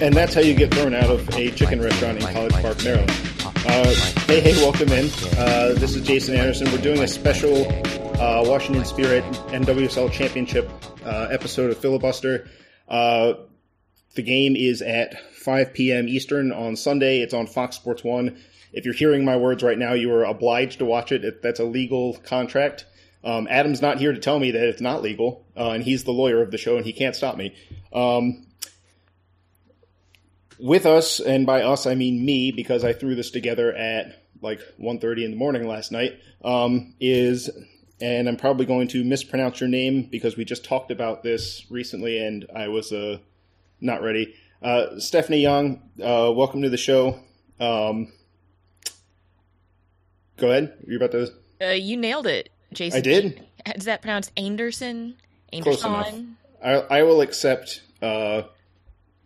And that's how you get thrown out of a chicken restaurant in College Park, Maryland. Uh, hey, hey, welcome in. Uh, this is Jason Anderson. We're doing a special uh, Washington Spirit NWSL Championship uh, episode of Filibuster. Uh, the game is at 5 p.m. Eastern on Sunday. It's on Fox Sports 1. If you're hearing my words right now, you are obliged to watch it. That's a legal contract. Um, Adam's not here to tell me that it's not legal, uh, and he's the lawyer of the show, and he can't stop me. Um, with us, and by us I mean me, because I threw this together at like 1.30 in the morning last night, um, is, and I'm probably going to mispronounce your name because we just talked about this recently and I was uh, not ready. Uh, Stephanie Young, uh, welcome to the show. Um, go ahead. You're about to. Uh, you nailed it, Jason. I did. Is that pronounced Anderson? Close enough. I, I will accept uh,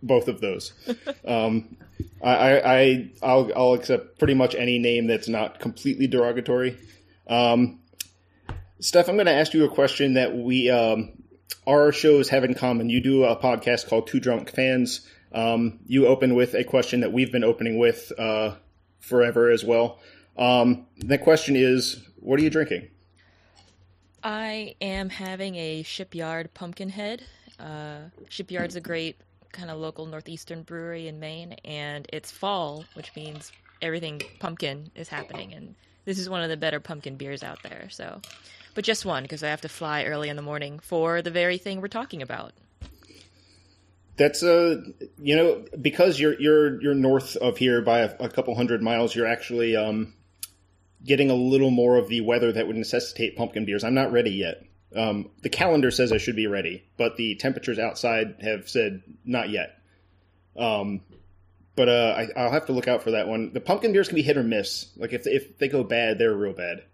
both of those. um, I, I I'll, I'll accept pretty much any name that's not completely derogatory. Um, Steph, I'm going to ask you a question that we um, our shows have in common. You do a podcast called Two Drunk Fans. Um, you open with a question that we've been opening with uh, forever as well. Um, the question is, what are you drinking? I am having a Shipyard Pumpkinhead. Uh, Shipyard's a great kind of local northeastern brewery in Maine, and it's fall, which means everything pumpkin is happening, and this is one of the better pumpkin beers out there. So, but just one because I have to fly early in the morning for the very thing we're talking about. That's a uh, you know because you're you're you're north of here by a, a couple hundred miles. You're actually um, getting a little more of the weather that would necessitate pumpkin beers. I'm not ready yet. Um, the calendar says I should be ready, but the temperatures outside have said not yet. Um, but uh, I, will have to look out for that one. The pumpkin beers can be hit or miss. Like if if they go bad, they're real bad.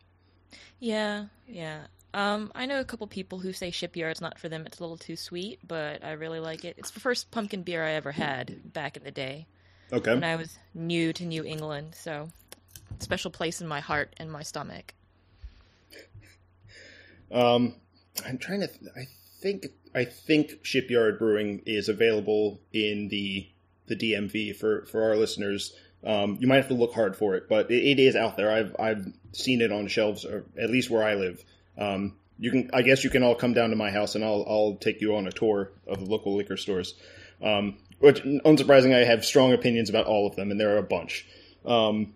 Yeah, yeah. Um, I know a couple people who say Shipyard's not for them. It's a little too sweet, but I really like it. It's the first pumpkin beer I ever had back in the day. Okay. When I was new to New England, so special place in my heart and my stomach. Um, I'm trying to. Th- I think I think Shipyard Brewing is available in the the DMV for for our listeners. Um, you might have to look hard for it, but it, it is out there. I've I've seen it on shelves, or at least where I live. Um, you can, I guess, you can all come down to my house, and I'll I'll take you on a tour of the local liquor stores. Um, which, unsurprisingly, I have strong opinions about all of them, and there are a bunch. Um,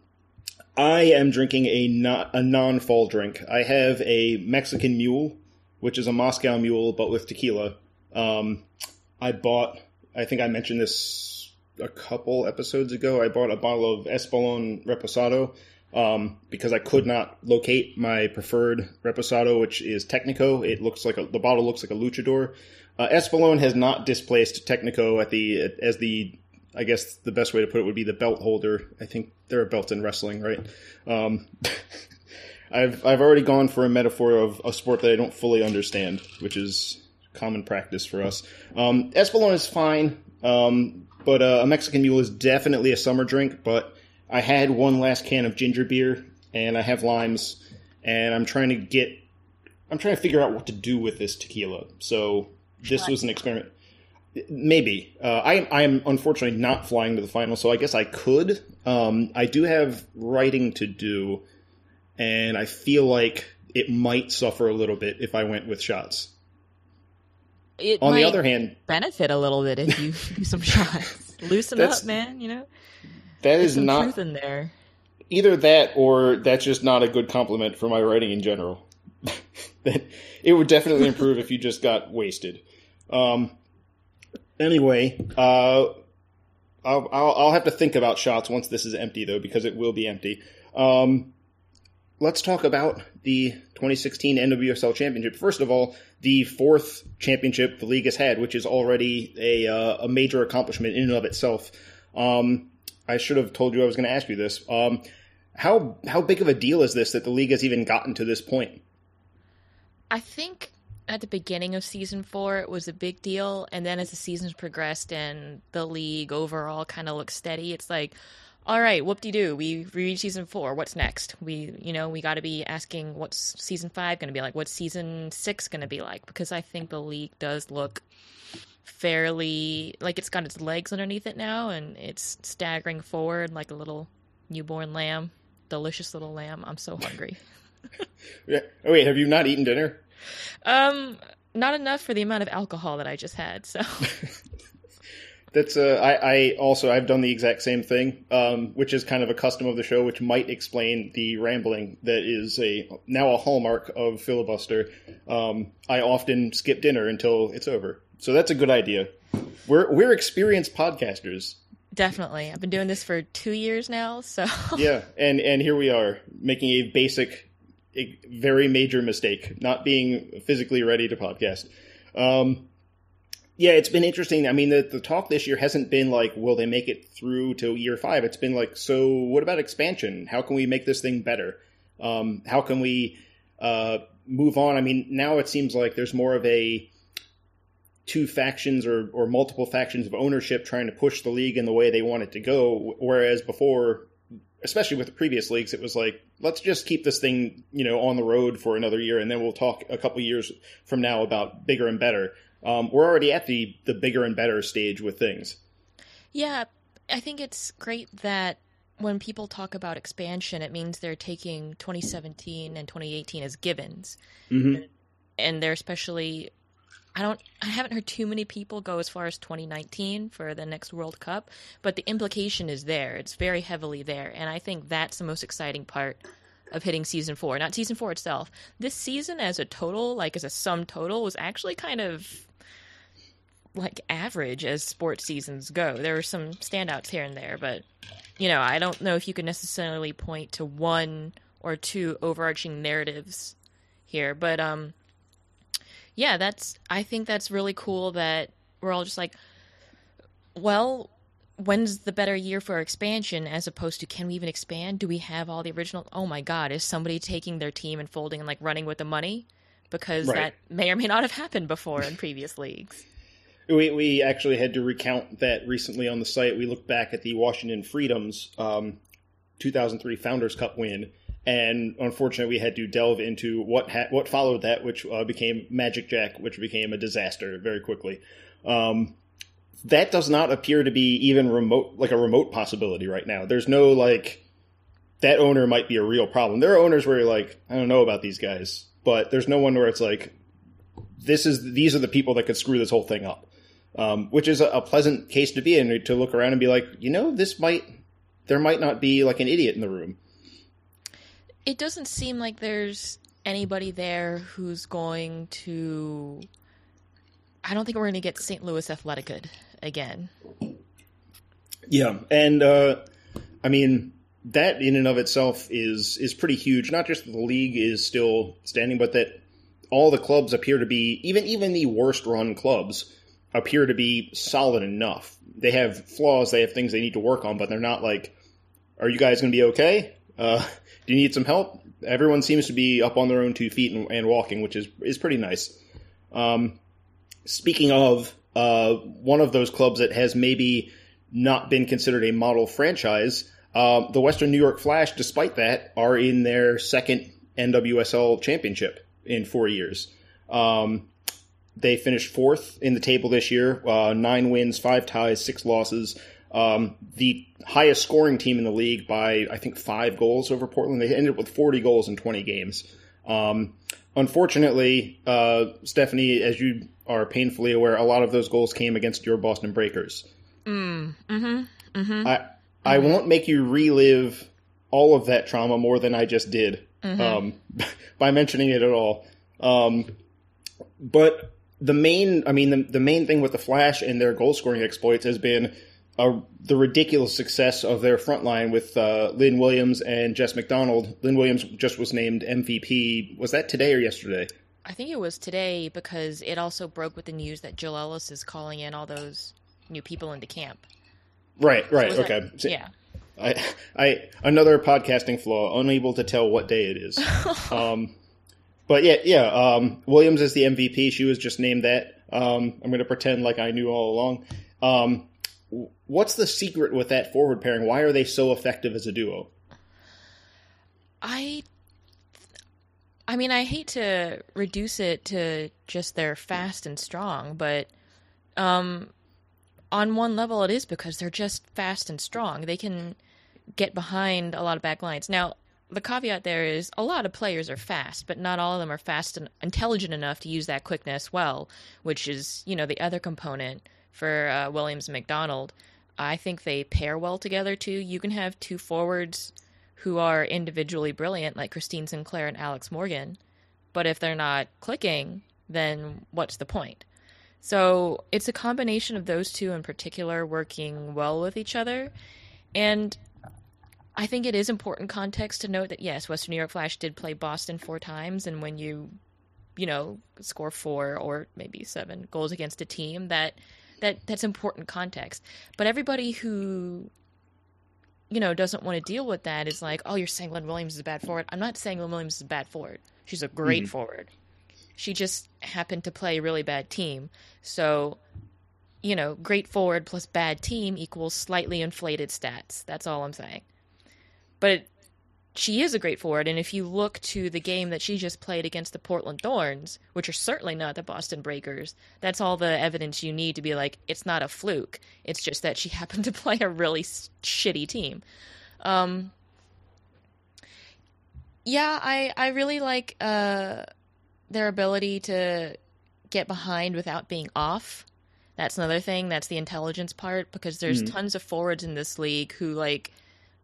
I am drinking a not a non fall drink. I have a Mexican Mule which is a Moscow Mule but with tequila. Um, I bought. I think I mentioned this a couple episodes ago. I bought a bottle of Espolon Reposado um, because I could not locate my preferred Reposado, which is Technico. It looks like a, the bottle looks like a luchador. Uh, Espolon has not displaced Technico at the as the I guess the best way to put it would be the belt holder. I think they're a belt in wrestling, right? Um, I've I've already gone for a metaphor of a sport that I don't fully understand, which is common practice for us. Um, is fine, um, but uh, a Mexican Mule is definitely a summer drink. But I had one last can of ginger beer, and I have limes, and I'm trying to get, I'm trying to figure out what to do with this tequila. So this was an experiment. Maybe uh, I I am unfortunately not flying to the final, so I guess I could. Um, I do have writing to do and I feel like it might suffer a little bit if I went with shots. It On the other hand, benefit a little bit if you do some shots. Loosen up, man. You know that is not truth in there. Either that, or that's just not a good compliment for my writing in general. that it would definitely improve if you just got wasted. Um. Anyway, uh, I'll, I'll, I'll have to think about shots once this is empty though, because it will be empty. Um, let's talk about the 2016 NWSL Championship. First of all, the fourth championship the league has had, which is already a, uh, a major accomplishment in and of itself. Um, I should have told you I was going to ask you this. Um, how how big of a deal is this that the league has even gotten to this point? I think at the beginning of season four it was a big deal, and then as the seasons progressed and the league overall kind of looked steady, it's like, all right, whoop de doo, we read season four. What's next? We, you know, we got to be asking what's season five going to be like? What's season six going to be like? Because I think the league does look fairly like it's got its legs underneath it now, and it's staggering forward like a little newborn lamb, delicious little lamb. I'm so hungry. yeah. Oh wait, have you not eaten dinner? Um, not enough for the amount of alcohol that I just had. So that's uh, I, I also I've done the exact same thing, um, which is kind of a custom of the show, which might explain the rambling that is a now a hallmark of filibuster. Um, I often skip dinner until it's over, so that's a good idea. We're we're experienced podcasters. Definitely, I've been doing this for two years now, so yeah, and and here we are making a basic a very major mistake, not being physically ready to podcast. Um, yeah, it's been interesting. I mean, the, the talk this year hasn't been like, will they make it through to year five? It's been like, so what about expansion? How can we make this thing better? Um, how can we uh, move on? I mean, now it seems like there's more of a two factions or, or multiple factions of ownership trying to push the league in the way they want it to go. Whereas before, especially with the previous leagues, it was like, let's just keep this thing, you know, on the road for another year, and then we'll talk a couple years from now about bigger and better. Um, we're already at the the bigger and better stage with things. Yeah, I think it's great that when people talk about expansion, it means they're taking 2017 and 2018 as givens, mm-hmm. and they're especially I don't I haven't heard too many people go as far as 2019 for the next World Cup, but the implication is there. It's very heavily there, and I think that's the most exciting part of hitting season 4. Not season 4 itself. This season as a total, like as a sum total was actually kind of like average as sports seasons go. There were some standouts here and there, but you know, I don't know if you could necessarily point to one or two overarching narratives here, but um yeah, that's I think that's really cool that we're all just like, well, when's the better year for expansion as opposed to can we even expand? Do we have all the original? Oh my God, is somebody taking their team and folding and like running with the money? Because right. that may or may not have happened before in previous leagues. We, we actually had to recount that recently on the site. We looked back at the Washington Freedoms um, 2003 Founders Cup win and unfortunately, we had to delve into what ha- what followed that, which uh, became magicJack, which became a disaster very quickly. Um, that does not appear to be even remote, like a remote possibility right now. There's no like that owner might be a real problem. There are owners where you're like, I don't know about these guys, but there's no one where it's like, this is these are the people that could screw this whole thing up, um, which is a, a pleasant case to be in to look around and be like, you know, this might there might not be like an idiot in the room it doesn't seem like there's anybody there who's going to. I don't think we're going to get St. Louis Athletica again. Yeah, and uh, I mean that in and of itself is is pretty huge. Not just that the league is still standing, but that all the clubs appear to be even even the worst run clubs appear to be solid enough. They have flaws, they have things they need to work on, but they're not like, "Are you guys going to be okay?" Uh, do you need some help? Everyone seems to be up on their own two feet and, and walking, which is is pretty nice. Um, speaking of uh, one of those clubs that has maybe not been considered a model franchise, uh, the Western New York Flash, despite that, are in their second NWSL championship in four years. Um, they finished fourth in the table this year, uh, nine wins, five ties, six losses. Um, the highest scoring team in the league by I think five goals over Portland. They ended up with 40 goals in 20 games. Um, unfortunately, uh, Stephanie, as you are painfully aware, a lot of those goals came against your Boston Breakers. Mm, mm-hmm, mm-hmm, I I mm-hmm. won't make you relive all of that trauma more than I just did mm-hmm. um, by mentioning it at all. Um, but the main, I mean, the, the main thing with the Flash and their goal scoring exploits has been uh, the ridiculous success of their front line with uh, Lynn Williams and Jess McDonald. Lynn Williams just was named MVP. Was that today or yesterday? I think it was today because it also broke with the news that Jill Ellis is calling in all those new people into camp. Right, right, So okay. that- So- yeah. I, I another podcasting flaw, unable to tell what day it is. um, but yeah, yeah. Um, Williams is the MVP. She was just named that. Um, I'm going to pretend like I knew all along. Um, what's the secret with that forward pairing? Why are they so effective as a duo? I I mean, I hate to reduce it to just they're fast and strong, but um on one level it is because they're just fast and strong. They can get behind a lot of back lines. Now, the caveat there is a lot of players are fast, but not all of them are fast and intelligent enough to use that quickness well, which is, you know, the other component for uh, Williams and McDonald. I think they pair well together too. You can have two forwards who are individually brilliant, like Christine Sinclair and Alex Morgan, but if they're not clicking, then what's the point? So it's a combination of those two in particular working well with each other. And I think it is important context to note that yes, Western New York Flash did play Boston four times, and when you, you know, score four or maybe seven goals against a team, that that that's important context. But everybody who you know, doesn't want to deal with that is like, oh, you're saying Lynn Williams is a bad forward. I'm not saying Lynn Williams is a bad forward. She's a great Mhm. forward. She just happened to play a really bad team. So, you know, great forward plus bad team equals slightly inflated stats. That's all I'm saying. But she is a great forward, and if you look to the game that she just played against the Portland Thorns, which are certainly not the Boston Breakers, that's all the evidence you need to be like, it's not a fluke. It's just that she happened to play a really shitty team. Um, yeah, I I really like uh, their ability to get behind without being off. That's another thing. That's the intelligence part because there's Mhm. tons of forwards in this league who like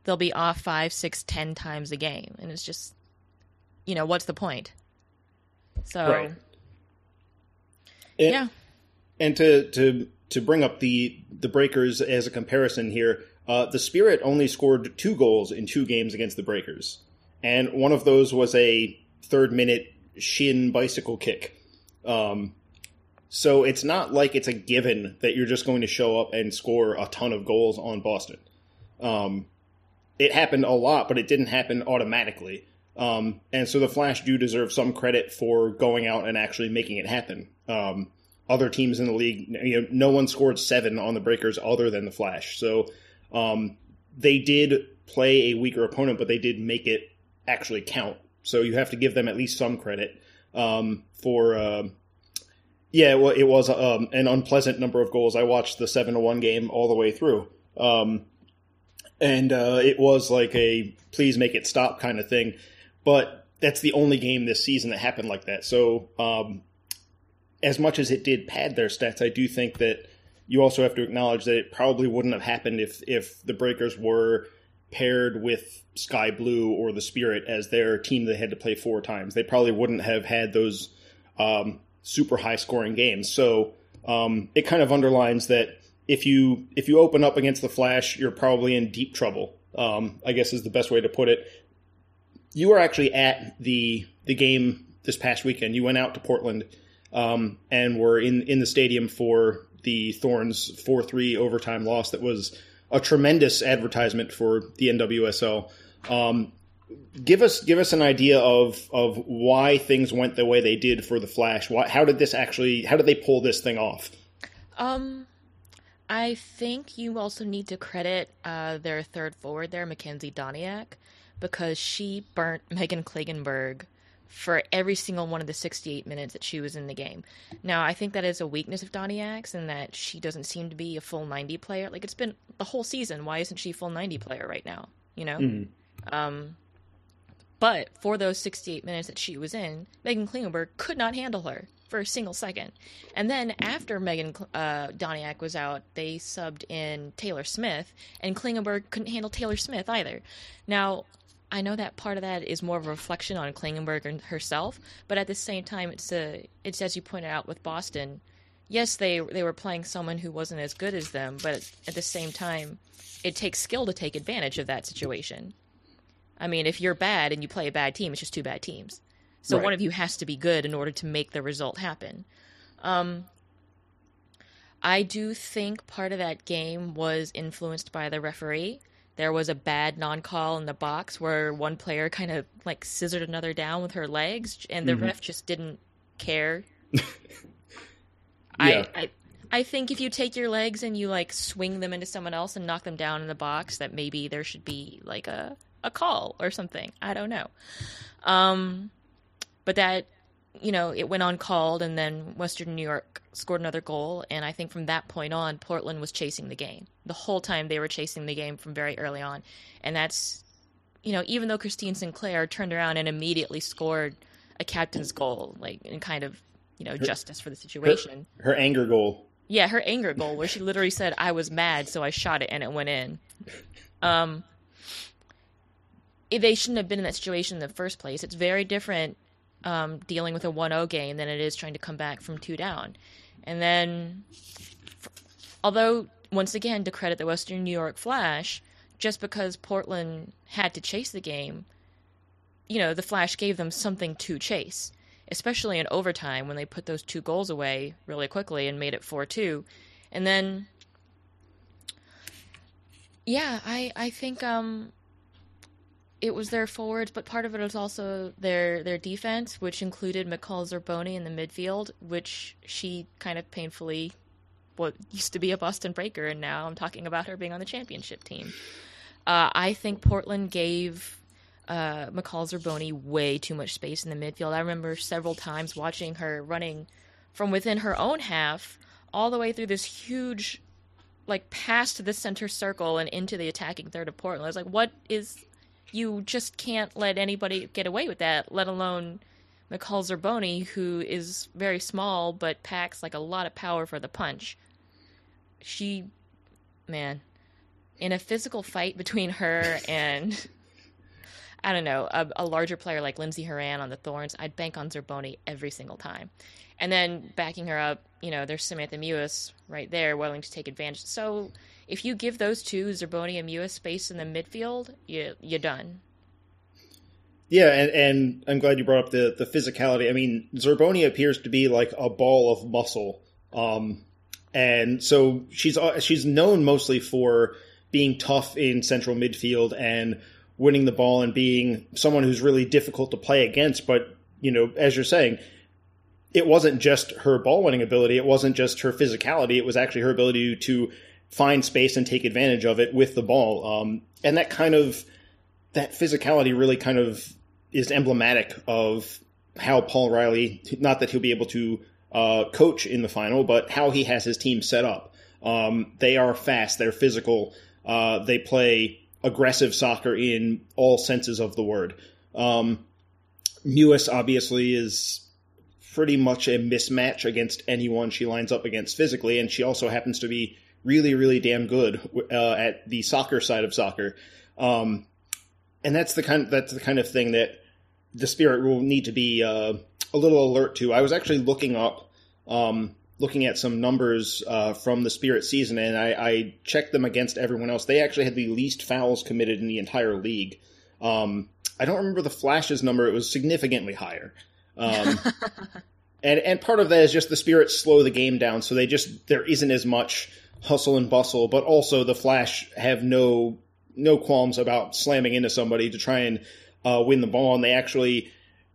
they'll be off five, six, ten times a game, and it's just you know what's the point? So Right. And- yeah, And to to to bring up the the Breakers as a comparison here, uh, the Spirit only scored two goals in two games against the Breakers, and one of those was a third minute shin bicycle kick. Um, so it's not like it's a given that you're just going to show up and score a ton of goals on Boston. Um, it happened a lot, but it didn't happen automatically. Um, and so the Flash do deserve some credit for going out and actually making it happen. Um, other teams in the league, you know, no one scored seven on the Breakers other than the Flash. So um, they did play a weaker opponent, but they did make it actually count. So you have to give them at least some credit um, for. Uh, yeah, well, it was um, an unpleasant number of goals. I watched the seven to one game all the way through, um, and uh, it was like a please make it stop kind of thing. But that's the only game this season that happened like that. So um, as much as it did pad their stats, I do think that you also have to acknowledge that it probably wouldn't have happened if if the Breakers were paired with Sky Blue or the Spirit as their team they had to play four times. They probably wouldn't have had those um, super high scoring games. So um, it kind of underlines that if you if you open up against the Flash, you're probably in deep trouble. Um, I guess is the best way to put it. You were actually at the the game this past weekend. You went out to Portland um, and were in in the stadium for the Thorns four three overtime loss. That was a tremendous advertisement for the NWSL. Um, give us give us an idea of of why things went the way they did for the Flash. Why, how did this actually? How did they pull this thing off? Um, I think you also need to credit uh, their third forward there, Makenzy Doniak, because she burnt Megan Klingenberg for every single one of the 68 minutes that she was in the game. Now, I think that is a weakness of Doniak's and that she doesn't seem to be a full 90 player. Like, it's been the whole season. Why isn't she a full 90 player right now? You know? Mhm. Um, but for those 68 minutes that she was in, Megan Klingenberg could not handle her for a single second. And then after Megan uh, Doniak was out, they subbed in Taylor Smith, and Klingenberg couldn't handle Taylor Smith either. Now, I know that part of that is more of a reflection on Klingenberg herself, but at the same time, it's a, it's as you pointed out with Boston. yes, they they were playing someone who wasn't as good as them, but at the same time, it takes skill to take advantage of that situation. I mean, if you're bad and you play a bad team, it's just two bad teams. So Right. one of you has to be good in order to make the result happen. Um, I do think part of that game was influenced by the referee. There was a bad non-call in the box where one player kind of like scissored another down with her legs, and the Mhm. ref just didn't care. Yeah. I, I I think if you take your legs and you like swing them into someone else and knock them down in the box, that maybe there should be like a a call or something. I don't know. Um, but that you know it went uncalled, and then Western New York scored another goal, and I think from that point on, Portland was chasing the game the whole time. They were chasing the game from very early on, and that's you know even though Christine Sinclair turned around and immediately scored a captain's goal, like in kind of you know justice for the situation. Her anger goal. Yeah, her anger goal where she literally said, "I was mad, so I shot it and it went in." Um, they shouldn't have been in that situation in the first place. It's very different um, dealing with a 1-0 game than it is trying to come back from two down. And then, although once again to credit the Western New York Flash, just because Portland had to chase the game, you know, the Flash gave them something to chase especially in overtime when they put those two goals away really quickly and made it 4-2 and then yeah i i think um it was their forwards but part of it was also their their defense which included McCall Zerboni in the midfield which she kind of painfully what used to be a Boston Breaker and now I'm talking about her being on the championship team uh, I think Portland gave uh, McCall Zerboni way too much space in the midfield. I remember several times watching her running from within her own half all the way through this huge, like past the center circle and into the attacking third of Portland. I was like, what is. You just can't let anybody get away with that, let alone McCall Zerboni, who is very small but packs like a lot of power for the punch. She, man, in a physical fight between her and I don't know, a, a larger player like Lindsay Horan on the Thorns, I'd bank on Zerboni every single time. And then backing her up, you know, there's Samantha Mewis right there willing to take advantage. So if you give those two, Zerboni and Mewis, space in the midfield, you, you're done. Yeah, and, and I'm glad you brought up the, the physicality. I mean, Zerboni appears to be like a ball of muscle. Um, and so she's uh, she's known mostly for being tough in central midfield and winning the ball and being someone who's really difficult to play against. But you know, as you're saying, it wasn't just her ball winning ability. It wasn't just her physicality. It was actually her ability to find space and take advantage of it with the ball. Um, and that kind of that physicality really kind of is emblematic of how Paul Riley, not that he'll be able to uh, coach in the final, but how he has his team set up. Um, they are fast, they're physical, uh, they play aggressive soccer in all senses of the word. Um, Mewis obviously is pretty much a mismatch against anyone she lines up against physically, and she also happens to be really, really damn good uh, at the soccer side of soccer. Um, and that's the kind that's the kind of thing that the spirit will need to be uh, a little alert to. I was actually looking up, um, looking at some numbers uh, from the spirit season, and I, I, checked them against everyone else. They actually had the least fouls committed in the entire league. Um, I don't remember the Flash's number; it was significantly higher. Um, and and part of that is just the spirits slow the game down, so they just there isn't as much hustle and bustle. But also the Flash have no no qualms about slamming into somebody to try and uh, win the ball, and they actually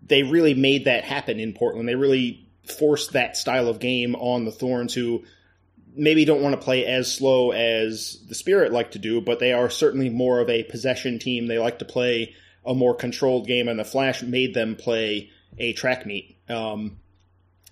they really made that happen in Portland. They really forced that style of game on the Thorns, who maybe don't want to play as slow as the Spirit like to do, but they are certainly more of a possession team. They like to play a more controlled game, and the Flash made them play a track meet. Um,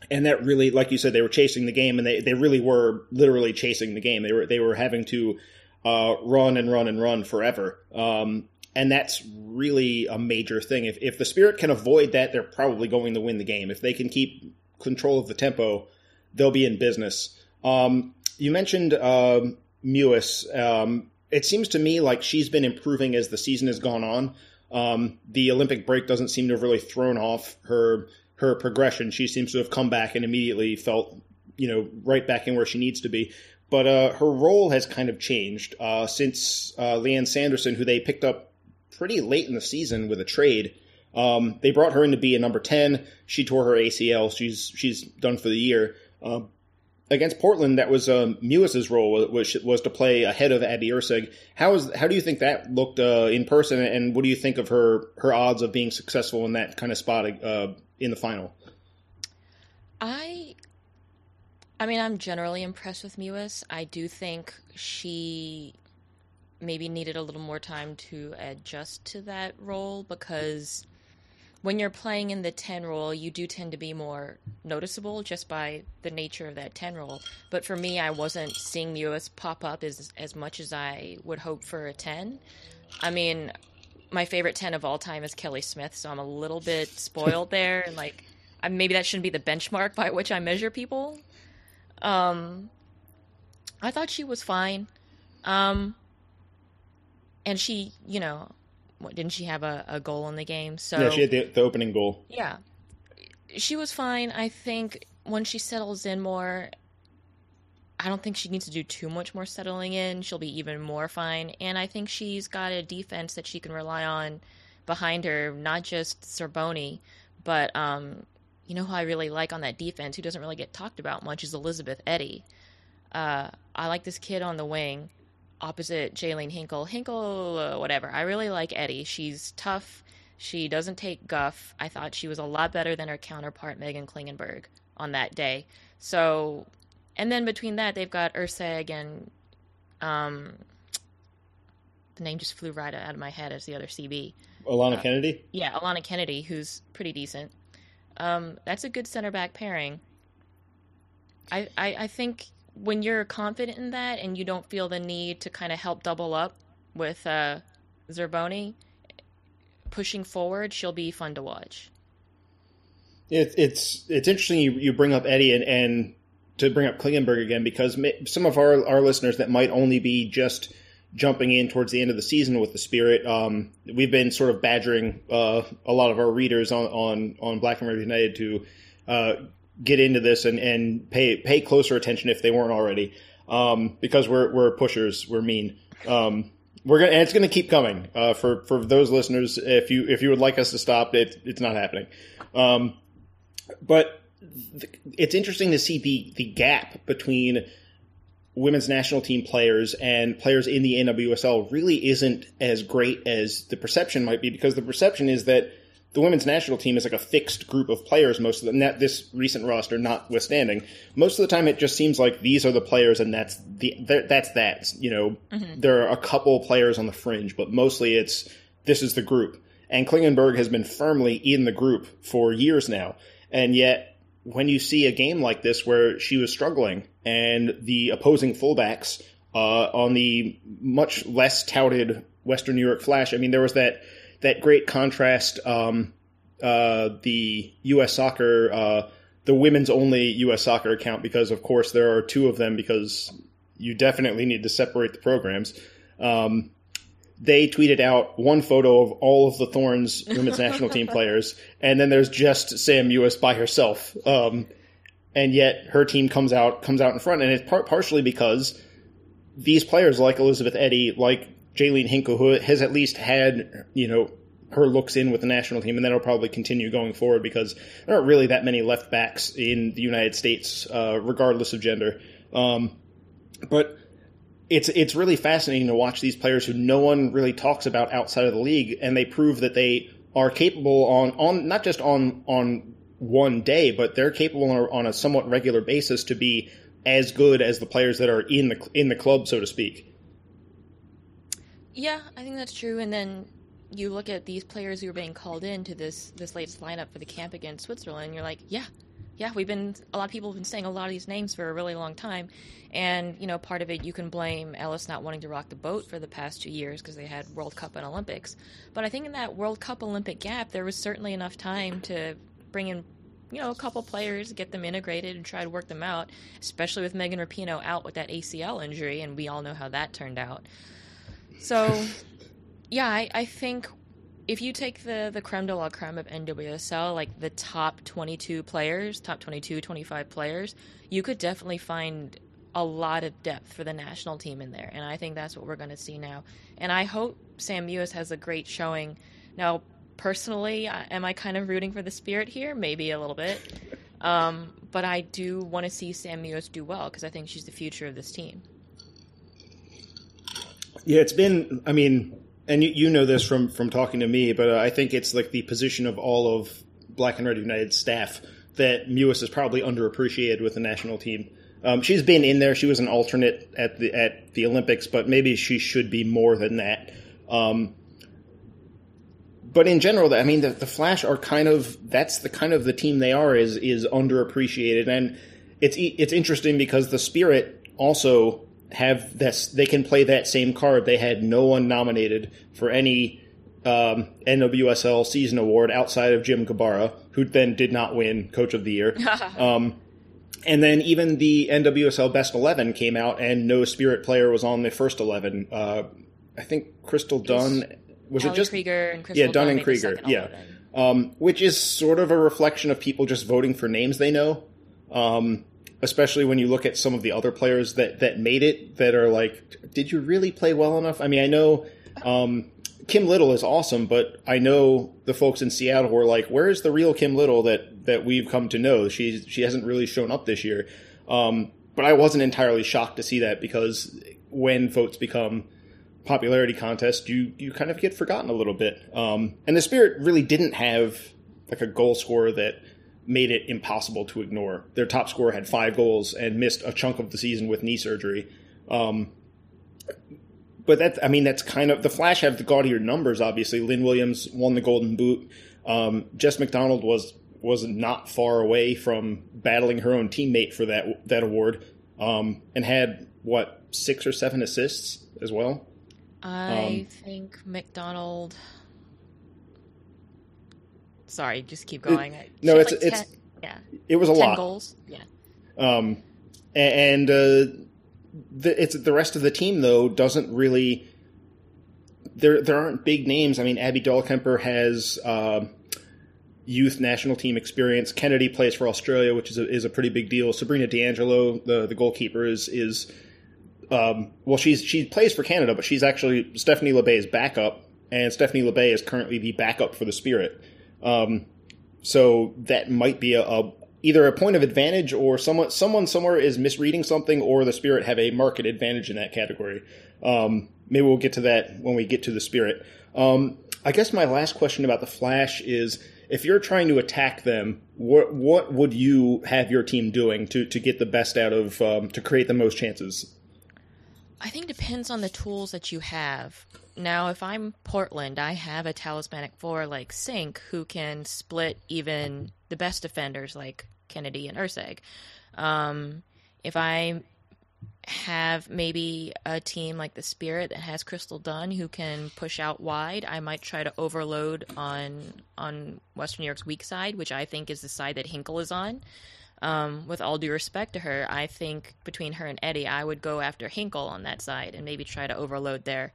and that really, like you said, they were chasing the game, and they, they really were literally chasing the game. They were they were having to uh, run and run and run forever. Um, and that's really a major thing. If if the Spirit can avoid that, they're probably going to win the game. If they can keep control of the tempo, they'll be in business. Um, you mentioned uh, Mewis. Um, it seems to me like she's been improving as the season has gone on. Um, the Olympic break doesn't seem to have really thrown off her her progression. She seems to have come back and immediately felt, you know, right back in where she needs to be. But uh, her role has kind of changed uh, since uh, Lianne Sanderson, who they picked up pretty late in the season with a trade. Um, they brought her in to be a number ten. She tore her ACL. She's she's done for the year. Um, against Portland, that was um, Mewis's role was was to play ahead of Abby Erceg. How is how do you think that looked uh, in person, and what do you think of her her odds of being successful in that kind of spot uh, in the final? I, I mean, I'm generally impressed with Mewis. I do think she maybe needed a little more time to adjust to that role because when you're playing in the 10 role, you do tend to be more noticeable just by the nature of that 10 role. But for me, I wasn't seeing Mewis pop up as, as much as I would hope for a 10. I mean, my favorite 10 of all time is Kelly Smith, so I'm a little bit spoiled there. And like, maybe that shouldn't be the benchmark by which I measure people. Um, I thought she was fine. Um, and she, you know, what, didn't she have a, a goal in the game? So yeah, she had the, the opening goal. Yeah, she was fine. I think when she settles in more, I don't think she needs to do too much more settling in. She'll be even more fine. And I think she's got a defense that she can rely on behind her, not just Zerboni, but um, you know who I really like on that defense, who doesn't really get talked about much, is Elizabeth Eddy. Uh, I like this kid on the wing opposite Jaelene Hinkle. Hinkle, uh, whatever. I really like Eddy. She's tough. She doesn't take guff. I thought she was a lot better than her counterpart, Megan Klingenberg, on that day. So, and then between that, they've got Erceg and, um, the name just flew right out of my head as the other CB. Alana uh, Kennedy? Yeah, Alana Kennedy, who's pretty decent. Um, that's a good center back pairing. I, I, I think when you're confident in that and you don't feel the need to kind of help double up with uh, Zerboni pushing forward, she'll be fun to watch. It, it's it's interesting you, you bring up Eddy and, and to bring up Klingenberg again because some of our, our listeners that might only be just jumping in towards the end of the season with the Spirit, um, we've been sort of badgering uh, a lot of our readers on on, on Black and Red United to uh, get into this and, and pay pay closer attention if they weren't already, um, because we're we're pushers, we're mean. Um, we're gonna and it's gonna keep coming uh, for for those listeners. If you if you would like us to stop, it it's not happening. Um, but it's interesting to see the the gap between women's national team players and players in the NWSL really isn't as great as the perception might be because the perception is that the women's national team is like a fixed group of players most of the this recent roster notwithstanding. Most of the time it just seems like these are the players and that's the that's that you know? Mm-hmm. there are a couple players on the fringe but mostly it's this is the group. And Klingenberg has been firmly in the group for years now. And yet when you see a game like this where she was struggling and the opposing fullbacks uh, on the much less touted Western New York Flash I mean there was that that great contrast. Um, uh, the U.S. soccer, uh, the women's only U.S. soccer account, because of course there are two of them, because you definitely need to separate the programs. Um, they tweeted out one photo of all of the Thorns women's national team players, and then there's just Sam Mewis by herself. Um, and yet her team comes out comes out in front, and it's par- partially because these players like Elizabeth Eddy, like Jaelene Hinkle, who has at least had, you know, her looks in with the national team, and that'll probably continue going forward because there aren't really that many left backs in the United States, uh, regardless of gender. Um, but it's it's really fascinating to watch these players who no one really talks about outside of the league, and they prove that they are capable on on not just on on one day, but they're capable on a, on a somewhat regular basis to be as good as the players that are in the in the club, so to speak. Yeah, I think that's true. And then you look at these players who are being called in to this this latest lineup for the camp against Switzerland, and you're like, yeah, yeah, we've been a lot of people have been saying a lot of these names for a really long time, and you know, part of it you can blame Ellis not wanting to rock the boat for the past two years because they had World Cup and Olympics. But I think in that World Cup Olympic gap, there was certainly enough time to bring in you know, a couple players, get them integrated and try to work them out, especially with Megan Rapinoe out with that ACL injury, and we all know how that turned out. So, yeah, I, I think if you take the the creme de la creme of NWSL, like the top 22 players, top 22, 25 players, you could definitely find a lot of depth for the national team in there, and I think that's what we're going to see now. And I hope Sam Mewis has a great showing. Now, personally, am I kind of rooting for the Spirit here? Maybe a little bit, um, but I do want to see Sam Mewis do well because I think she's the future of this team. Yeah, it's been. I mean, and you, you know this from from talking to me, but uh, I think it's like the position of all of Black and Red United staff that Mewis is probably underappreciated with the national team. Um, she's been in there. She was an alternate at the at the Olympics, but maybe she should be more than that. Um, but in general, I mean, the, the, Flash are kind of that's the kind of the team they are is is underappreciated, and it's it's interesting because the Spirit also have this. They can play that same card. They had no one nominated for any um, NWSL season award outside of Jim Gabarra, who then did not win Coach of the Year. um, and then even the NWSL Best Eleven came out, and no Spirit player was on the first eleven. Uh, I think Crystal Dunn was it just Krieger and Crystal yeah Dunn and Krieger yeah, um, which is sort of a reflection of people just voting for names they know. Um, especially when you look at some of the other players that that made it that are like, did you really play well enough? I mean, I know um, Kim Little is awesome, but I know the folks in Seattle were like, where is the real Kim Little that that we've come to know? She she hasn't really shown up this year. Um, but I wasn't entirely shocked to see that because when votes become popularity contests, you you kind of get forgotten a little bit. Um, and the Spirit really didn't have like a goal scorer that made it impossible to ignore. Their top scorer had five goals and missed a chunk of the season with knee surgery. Um, but that, I mean, that's kind of the Flash have the gaudier numbers. Obviously, Lynn Williams won the Golden Boot. Um, Jess McDonald was was not far away from battling her own teammate for that that award, um, and had what six or seven assists as well. I um, think McDonald Sorry, just keep going. It, no, it's like it's yeah. It was a 10 lot. goals. Yeah. Um, and uh, the it's the rest of the team though doesn't really. There there aren't big names. I mean, Abby Dahlkemper has. Uh, youth national team experience. Kennedy plays for Australia, which is a, is a pretty big deal. Sabrina D'Angelo, the the goalkeeper, is is um, well, she's she plays for Canada, but she's actually Stephanie Labbé's backup, and Stephanie Labbé is currently the backup for the Spirit. Um, so that might be a, a, either a point of advantage or someone someone somewhere is misreading something, or the spirit have a market advantage in that category. Um, maybe we'll get to that when we get to the spirit. Um, I guess my last question about the Flash is: if you're trying to attack them, what what would you have your team doing to to get the best out of um, to create the most chances? I think depends on the tools that you have. Now, if I'm Portland, I have a talismanic four like Sinc who can split even the best defenders like Kennedy and Erceg. Um, if I have maybe a team like the Spirit that has Crystal Dunn who can push out wide, I might try to overload on on Western New York's weak side, which I think is the side that Hinkle is on. Um, with all due respect to her, I think between her and Eddy, I would go after Hinkle on that side and maybe try to overload there.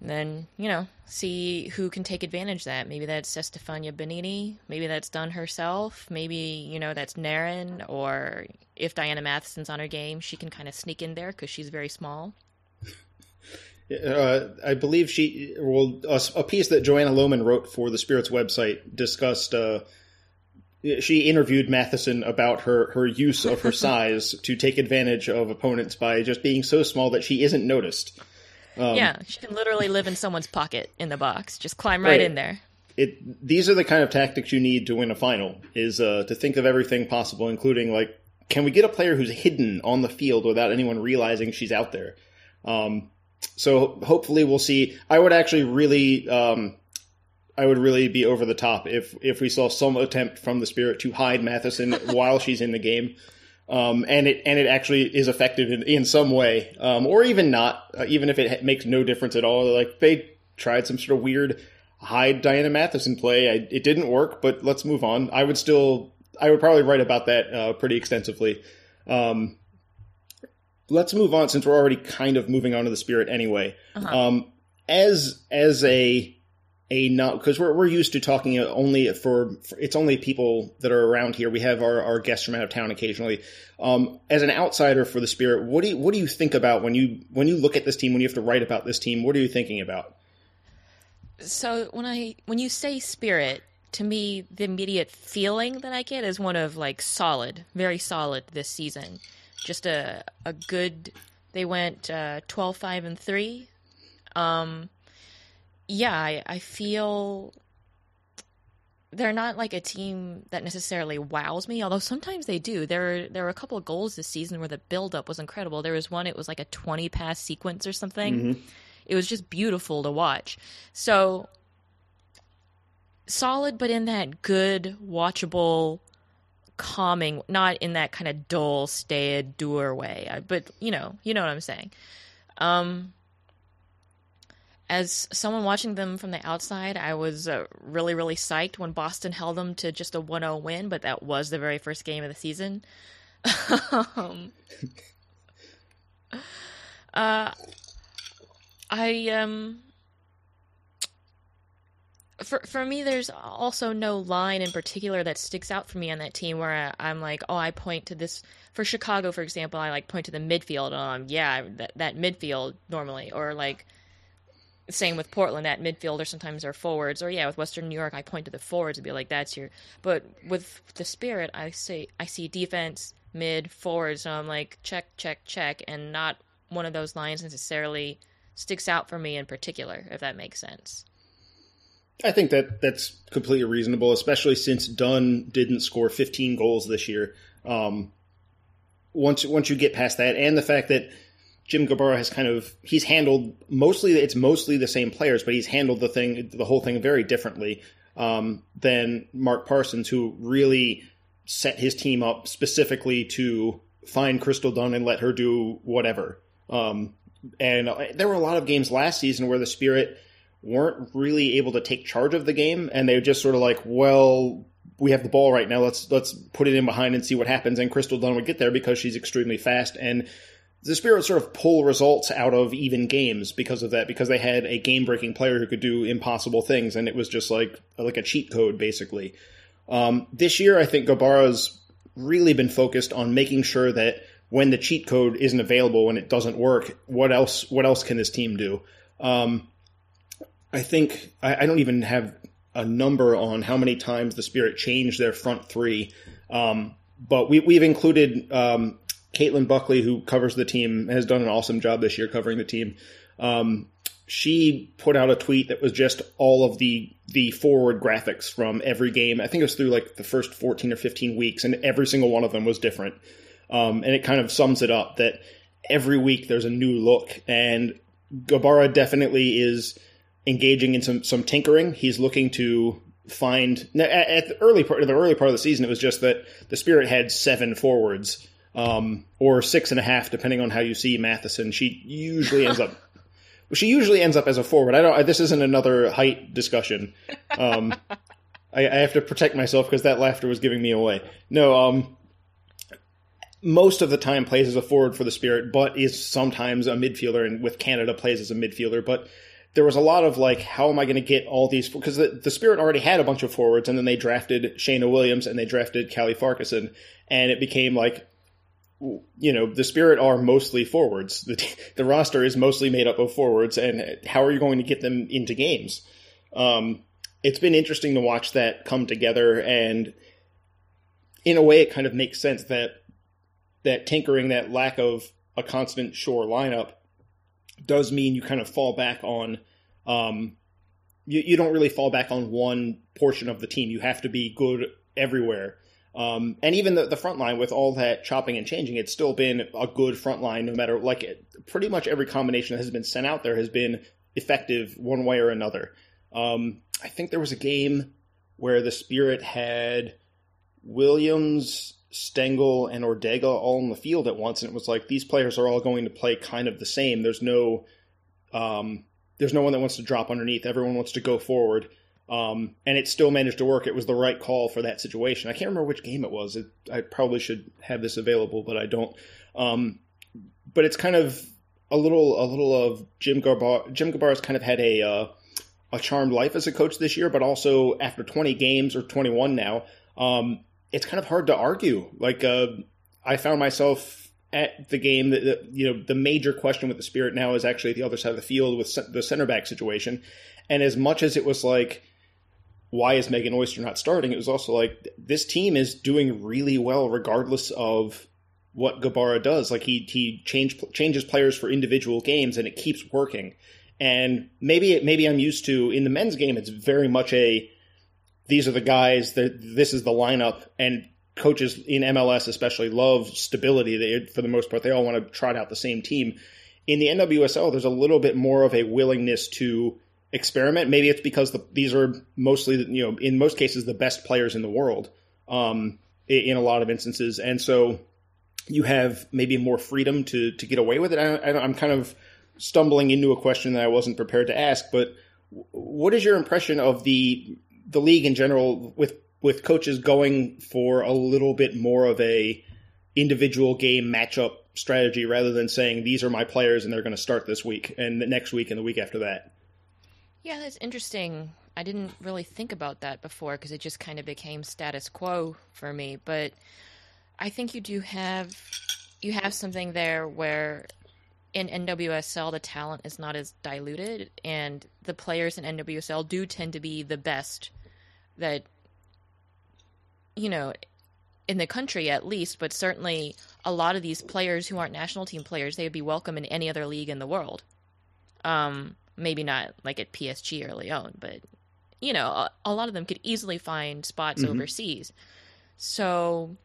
And then, you know, see who can take advantage of that. Maybe that's Estefania Banini. Maybe that's Dunn herself. Maybe, you know, that's Naren. Or if Diana Matheson's on her game, she can kind of sneak in there because she's very small. Uh, I believe she, well, a, a, piece that Joanna Lohman wrote for the Spirits website discussed uh, she interviewed Matheson about her, her use of her size to take advantage of opponents by just being so small that she isn't noticed. Um, yeah, she can literally live in someone's pocket in the box. Just climb right, right, in there. It these are the kind of tactics you need to win a final. Is uh, to think of everything possible, including like, can we get a player who's hidden on the field without anyone realizing she's out there? Um, so hopefully we'll see. I would actually really um, I would really be over the top if if we saw some attempt from the Spirit to hide Matheson while she's in the game, um, and it and it actually is effective in, in some way, um, or even not, uh, even if it makes no difference at all. Like they tried some sort of weird hide Diana Matheson play. I, it didn't work, but let's move on. I would still, I would probably write about that uh, pretty extensively. Um, let's move on since we're already kind of moving on to the Spirit anyway. Uh-huh. Um, as as a a not because we're we're used to talking only for, for, it's only people that are around here. We have our, our guests from out of town occasionally. Um, as an outsider for the Spirit, what do you what do you think about when you when you look at this team when you have to write about this team? What are you thinking about? So when I when you say Spirit, to me the immediate feeling that I get is one of like solid, very solid this season. Just a a good. They went uh, 12 5 and three. Um, yeah, I, I feel they're not like a team that necessarily wows me, although sometimes they do. There there were a couple of goals this season where the build up was incredible. There was one it was like a 20 pass sequence or something. Mm-hmm. It was just beautiful to watch. So solid but in that good watchable calming, not in that kind of dull stay doer way. But you know, you know what I'm saying. Um as someone watching them from the outside, I was uh, really, really psyched when Boston held them to just a 1 0 win, but that was the very first game of the season. um, uh, I, um, for for me, there's also no line in particular that sticks out for me on that team where I, am like, oh, I point to this. For Chicago, for example, I like point to the midfield. Um, yeah, that that midfield normally, or like same with Portland at midfield or sometimes they're forwards. Or yeah, with Western New York, I point to the forwards and be like, "That's your." But with the Spirit, I say I see defense, mid, forward. So I'm like, check, check, check, and not one of those lines necessarily sticks out for me in particular, if that makes sense. I think that that's completely reasonable, especially since Dunn didn't score 15 goals this year. Um, once once you get past that, and the fact that Jim Gabarra has kind of he's handled mostly it's mostly the same players, but he's handled the thing the whole thing very differently um, than Mark Parsons, who really set his team up specifically to find Crystal Dunn and let her do whatever. Um, and there were a lot of games last season where the Spirit weren't really able to take charge of the game, and they were just sort of like, well, we have the ball right now. Let's let's put it in behind and see what happens. And Crystal Dunn would get there because she's extremely fast and the Spirit sort of pull results out of even games because of that, because they had a game breaking player who could do impossible things, and it was just like like a cheat code basically. Um, this year, I think Gabarra's really been focused on making sure that when the cheat code isn't available and it doesn't work, what else what else can this team do? Um, I think I, I, don't even have a number on how many times the Spirit changed their front three, um, but we, have included um, Caitlin Buckley, who covers the team, has done an awesome job this year covering the team. Um, she put out a tweet that was just all of the the forward graphics from every game. I think it was through like the first 14 or 15 weeks, and every single one of them was different. Um, and it kind of sums it up that every week there's a new look, and Gabarra definitely is engaging in some some tinkering. He's looking to find at, the early part, the early part of the season, it was just that the Spirit had seven forwards um, or six and a half, depending on how you see Matheson. She usually ends up. She usually ends up as a forward. I don't. I, This isn't another height discussion. Um, I, I, have to protect myself because that laughter was giving me away. No. Um, most of the time plays as a forward for the Spirit, but is sometimes a midfielder, and with Canada plays as a midfielder. But there was a lot of like, how am I going to get all these? Because the, the Spirit already had a bunch of forwards, and then they drafted Cheyna Williams and they drafted Callie Farquharson, and it became like, you know, the Spirit are mostly forwards. The, the roster is mostly made up of forwards, and how are you going to get them into games? Um, it's been interesting to watch that come together, and in a way, it kind of makes sense that that tinkering, that lack of a constant shore lineup, does mean you kind of fall back on. Um, you, you don't really fall back on one portion of the team. You have to be good everywhere um, and even the, the front line with all that chopping and changing, it's still been a good front line no matter, like, it, pretty much every combination that has been sent out there has been effective one way or another. Um, I think there was a game where the Spirit had Williams, Stengel, and Ordega all in the field at once, and it was like these players are all going to play kind of the same. There's no, um, there's no one that wants to drop underneath. Everyone wants to go forward. Um, and it still managed to work. It was the right call for that situation. I can't remember which game it was. It, I probably should have this available, but I don't. Um, but it's kind of a little, a little of Jim Gabar. Jim Gabar's kind of had a uh, a charmed life as a coach this year, but also after 20 games or 21 now, um, it's kind of hard to argue. Like uh, I found myself at the game that you know the major question with the Spirit now is actually at the other side of the field with the center back situation, and as much as it was like. Why is Megan Oyster not starting? It was also like this team is doing really well regardless of what Gabarra does. Like he he change, changes players for individual games and it keeps working. And maybe maybe I'm used to in the men's game. It's very much a these are the guys that this is the lineup and coaches in MLS especially love stability. They for the most part they all want to trot out the same team. In the NWSL, there's a little bit more of a willingness to experiment. Maybe it's because the, these are mostly you know in most cases the best players in the world um, in a lot of instances, and so you have maybe more freedom to to get away with it. I, am kind of stumbling into a question that I wasn't prepared to ask, but what is your impression of the the league in general with with coaches going for a little bit more of a individual game matchup strategy rather than saying these are my players and they're going to start this week and the next week and the week after that? Yeah, that's interesting. I didn't really think about that before because it just kind of became status quo for me, but I think you do have you have something there where in NWSL, the talent is not as diluted, and the players in NWSL do tend to be the best that, you know, in the country at least, but certainly a lot of these players who aren't national team players, they would be welcome in any other league in the world. Um, maybe not like at PSG or Lyon, but, you know, a, a lot of them could easily find spots mm-hmm. overseas. So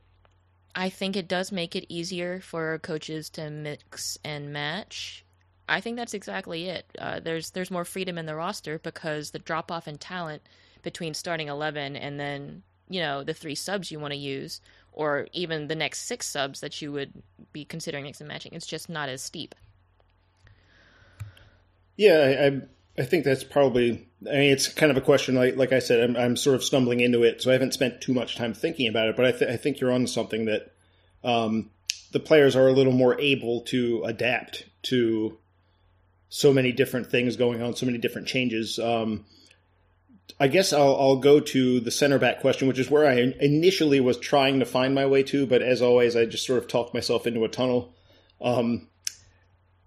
I think it does make it easier for coaches to mix and match. I think that's exactly it. Uh, there's there's more freedom in the roster because the drop off in talent between starting eleven and then you know the three subs you want to use, or even the next six subs that you would be considering mixing and matching. It's just not as steep. Yeah, I I think that's probably. I mean, it's kind of a question. Like like I said, I'm I'm sort of stumbling into it, so I haven't spent too much time thinking about it. But I, th- I think you're on something that um, the players are a little more able to adapt to so many different things going on, so many different changes. Um, I guess I'll, I'll, go to the center back question, which is where I initially was trying to find my way to, but as always, I just sort of talked myself into a tunnel. Um,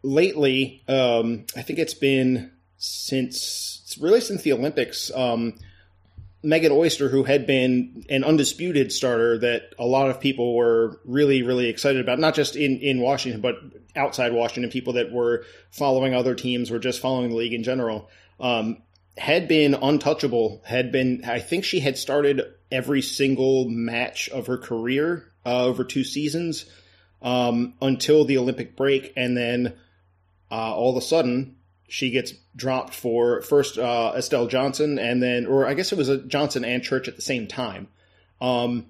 lately, um, I think it's been since really since the Olympics. Um, Megan Oyster, who had been an undisputed starter that a lot of people were really, really excited about, not just in, in Washington, but outside Washington, people that were following other teams or just following the league in general, um, had been untouchable, had been, I think she had started every single match of her career uh, over two seasons um, until the Olympic break. And then uh, all of a sudden, she gets dropped for first uh, Estelle Johnson and then, or I guess it was Johnson and Church at the same time. Um,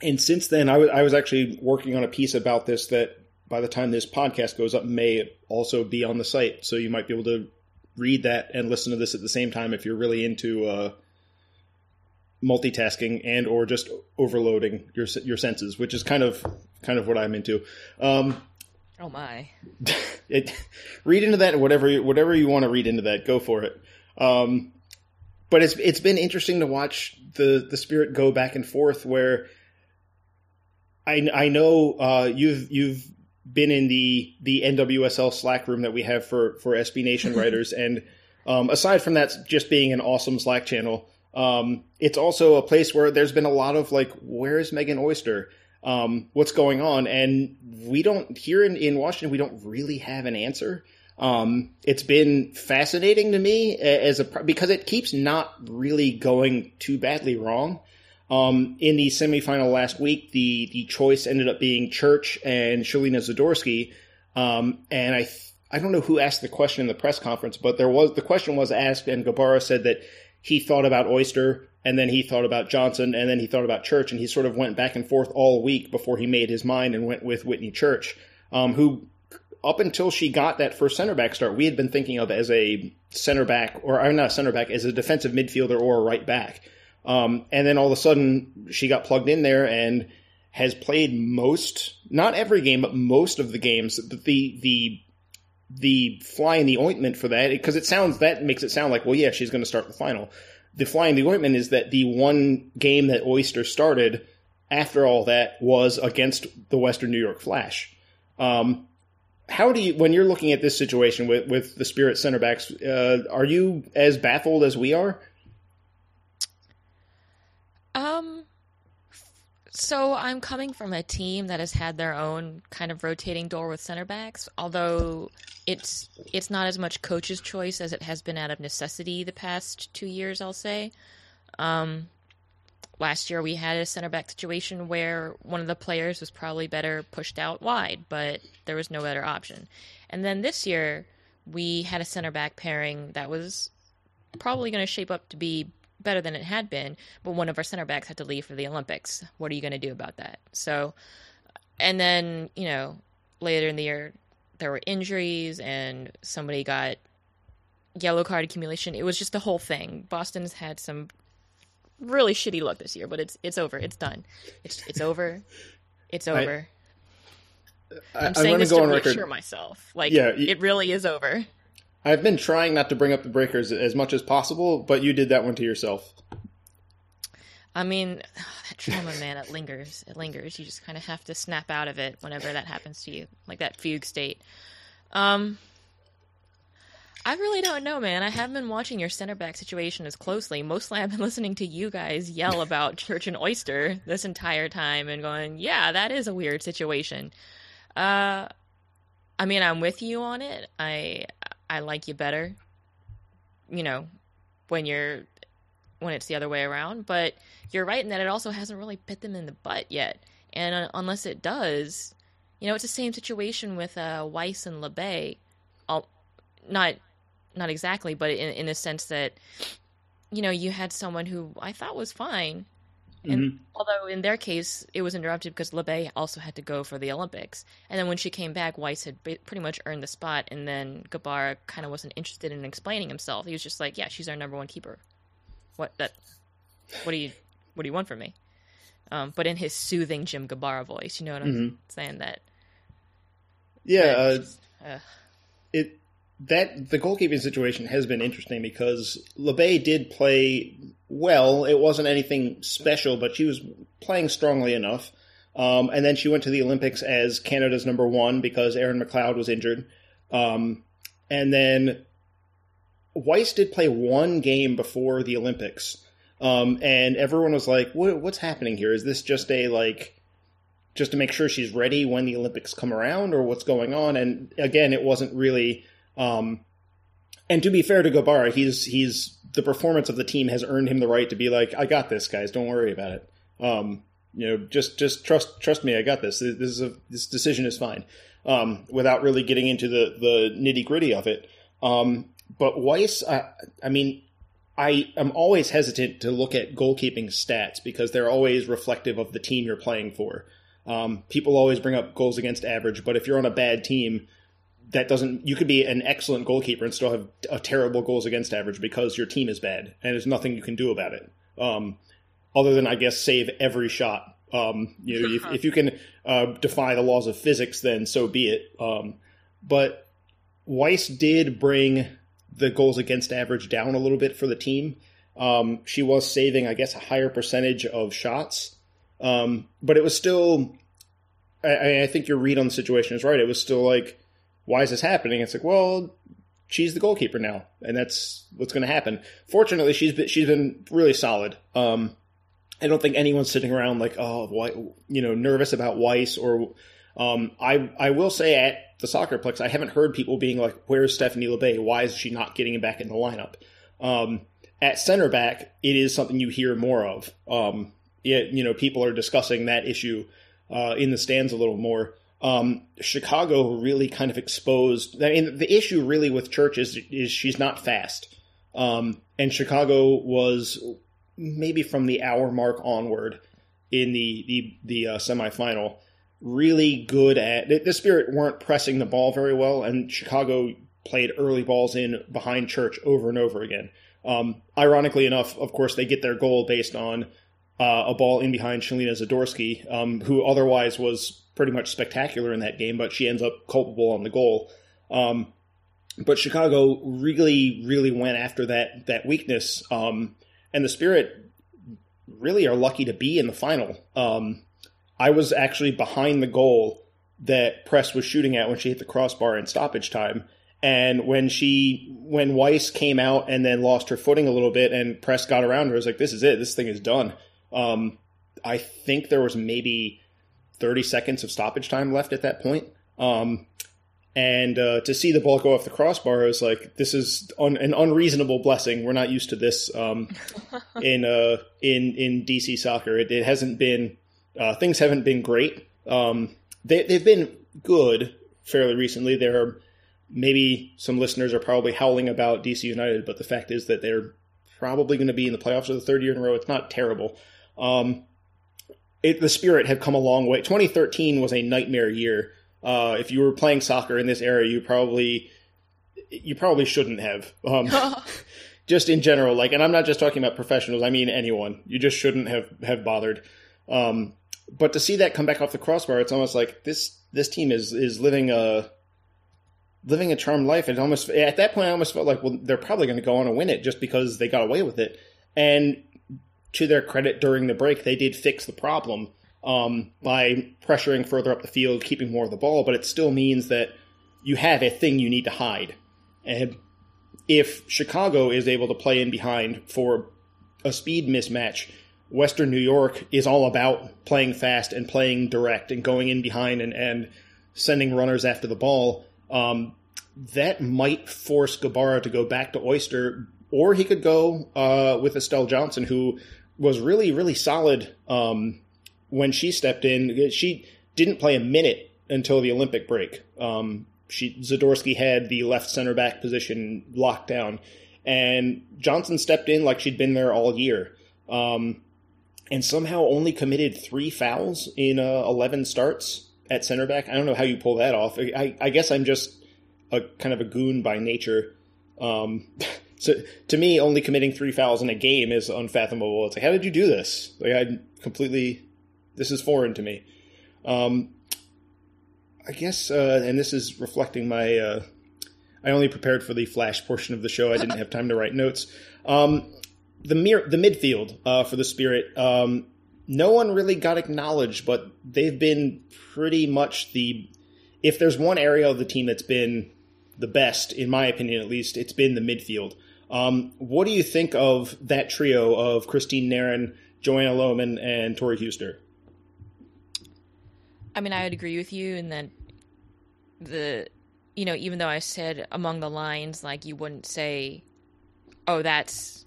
and since then, I, w- I was actually working on a piece about this that by the time this podcast goes up may also be on the site. So you might be able to read that and listen to this at the same time if you're really into uh, multitasking and or just overloading your your senses, which is kind of kind of what I'm into. Um, Oh my! it, read into that whatever whatever you want to read into that. Go for it. Um, but it's it's been interesting to watch the the spirit go back and forth. Where I I know uh, you've you've been in the the NWSL Slack room that we have for for SB Nation writers, and um, aside from that, just being an awesome Slack channel, um, it's also a place where there's been a lot of like, where is Megan Oyster? Um, what's going on. And we don't here in, in Washington, we don't really have an answer. Um, it's been fascinating to me as a because it keeps not really going too badly wrong. Um, in the semifinal last week, the the choice ended up being Church and Shelina Zadorsky. Um, and I I don't know who asked the question in the press conference, but there was the question was asked, and Gabarra said that he thought about Oyster and then he thought about Johnson, and then he thought about Church, and he sort of went back and forth all week before he made his mind and went with Whitney Church, um, who up until she got that first center back start, we had been thinking of as a center back, or, or not a center back, as a defensive midfielder or a right back. Um, and then all of a sudden, she got plugged in there and has played most, not every game, but most of the games. The the the fly in the ointment for that because it sounds that makes it sound like well yeah she's going to start the final the fly in the ointment is that the one game that oyster started after all that was against the western new york flash. Um, how do you when you're looking at this situation with with the spirit center backs uh, are you as baffled as we are um so I'm coming from a team that has had their own kind of rotating door with center backs, although it's it's not as much coach's choice as it has been out of necessity the past two years. I'll say. Um, last year we had a center back situation where one of the players was probably better pushed out wide, but there was no better option. And then this year we had a center back pairing that was probably going to shape up to be better than it had been, but one of our center backs had to leave for the Olympics. What are you going to do about that? So, and then, you know, later in the year, there were injuries and somebody got yellow card accumulation. It was just the whole thing. Boston's had some really shitty luck this year, but it's it's over. It's done. It's it's over. It's over. I, am saying this to reassure myself. Like, yeah, it really is over. I've been trying not to bring up the breakers as much as possible, but you did that one to yourself. I mean, that trauma, man, it lingers. It lingers. You just kind of have to snap out of it whenever that happens to you, like that fugue state. Um, I really don't know, man. I haven't been watching your center back situation as closely. Mostly, I've been listening to you guys yell about Church and Oyster this entire time and going, "Yeah, that is a weird situation." Uh, I mean, I'm with you on it. I I like you better, you know, when you're when it's the other way around. But you're right in that it also hasn't really bit them in the butt yet. And uh, unless it does, you know, it's the same situation with uh, Weiss and Labbé. Not not exactly, but in in the sense that you know you had someone who I thought was fine, and mm-hmm. although in their case it was interrupted because Labbé also had to go for the Olympics, and then when she came back, Weiss had pretty much earned the spot, and then Gabar kind of wasn't interested in explaining himself. He was just like, "Yeah, she's our number one keeper. What that? What do you what do you want from me?" Um, but in his soothing Jim Gabarra voice, you know what I'm mm-hmm. saying? That yeah, uh, uh, it that the goalkeeping situation has been interesting because Labbé did play well. It wasn't anything special, but she was playing strongly enough. Um, and then she went to the Olympics as Canada's number one because Erin McLeod was injured. Um, and then Weiss did play one game before the Olympics. Um, and everyone was like, what, what's happening here? Is this just a like, just to make sure she's ready when the Olympics come around or what's going on? And again, it wasn't really um, and to be fair to Gabarra, he's he's the performance of the team has earned him the right to be like, I got this, guys. Don't worry about it. Um, you know, just just trust trust me. I got this. This is a this decision is fine. Um, without really getting into the the nitty gritty of it. Um, but Weiss, I, I mean, I am always hesitant to look at goalkeeping stats because they're always reflective of the team you're playing for. Um, people always bring up goals against average, but if you're on a bad team, that doesn't you could be an excellent goalkeeper and still have a terrible goals against average because your team is bad and there's nothing you can do about it. Um, other than i guess save every shot. Um, you know if, if, you can uh, defy the laws of physics then so be it. Um, but weiss did bring the goals against average down a little bit for the team. Um, she was saving i guess a higher percentage of shots. Um, but it was still I, I think your read on the situation is right. It was still like why is this happening? It's like, well, she's the goalkeeper now, and that's what's going to happen. Fortunately, she's been, she's been really solid. Um, I don't think anyone's sitting around like, oh, why, you know, nervous about Weiss or. Um, I I will say at the Soccerplex, I haven't heard people being like, "Where's Stephanie Labbé? Why is she not getting back in the lineup?" Um, at center back, it is something you hear more of. Um, it, you know, people are discussing that issue uh, in the stands a little more um, Chicago really kind of exposed. I mean, the issue really with Church is, is she's not fast. Um, and Chicago was maybe from the hour mark onward in the the the uh, semifinal really good at the, Spirit weren't pressing the ball very well, and Chicago played early balls in behind Church over and over again. Um, ironically enough, of course, they get their goal based on uh, a ball in behind Shelina Zadorsky, um, who otherwise was pretty much spectacular in that game, but she ends up culpable on the goal. Um, but Chicago really, really went after that that weakness, um, and the Spirit really are lucky to be in the final. Um, I was actually behind the goal that Press was shooting at when she hit the crossbar in stoppage time. And when she, when Weiss came out and then lost her footing a little bit, and Press got around her, I was like, "This is it. This thing is done." Um, I think there was maybe thirty seconds of stoppage time left at that point. Um, and uh, to see the ball go off the crossbar is like this is un- an unreasonable blessing. We're not used to this um, in uh, in in DC soccer. It, it hasn't been uh, things haven't been great. Um, they, they've been good fairly recently. There are maybe some listeners are probably howling about DC United, but the fact is that they're probably going to be in the playoffs for the third year in a row. It's not terrible. Um, it, the spirit had come a long way. 2013 was a nightmare year. Uh, if you were playing soccer in this era, you probably you probably shouldn't have. Um, just in general, like, and I'm not just talking about professionals. I mean anyone. You just shouldn't have have bothered. Um, but to see that come back off the crossbar, it's almost like this this team is is living a living a charmed life. It almost at that point, I almost felt like, well, they're probably going to go on and win it just because they got away with it. And to their credit, during the break, they did fix the problem um, by pressuring further up the field, keeping more of the ball. But it still means that you have a thing you need to hide. And if Chicago is able to play in behind for a speed mismatch, Western New York is all about playing fast and playing direct and going in behind and, and sending runners after the ball. Um, that might force Gabarra to go back to Oyster, or he could go uh, with Estelle Johnson, who was really, really solid um, when she stepped in. She didn't play a minute until the Olympic break. Um, she Zadorsky had the left center back position locked down, and Johnson stepped in like she'd been there all year. Um, and somehow only committed three fouls in uh, 11 starts at center back. I don't know how you pull that off. I, I guess I'm just a kind of a goon by nature. Um, so to me, only committing three fouls in a game is unfathomable. It's like, how did you do this? Like, I completely, this is foreign to me. Um, I guess, uh, and this is reflecting my, uh, I only prepared for the flash portion of the show. I didn't have time to write notes. Um, the mir- the midfield uh, for the Spirit, um, no one really got acknowledged, but they've been pretty much the. If there's one area of the team that's been the best, in my opinion at least, it's been the midfield. Um, what do you think of that trio of Christine Nairn, Joanna Lohman, and Tori Huster? I mean, I would agree with you in that the, you know, even though I said among the lines, like you wouldn't say, oh, that's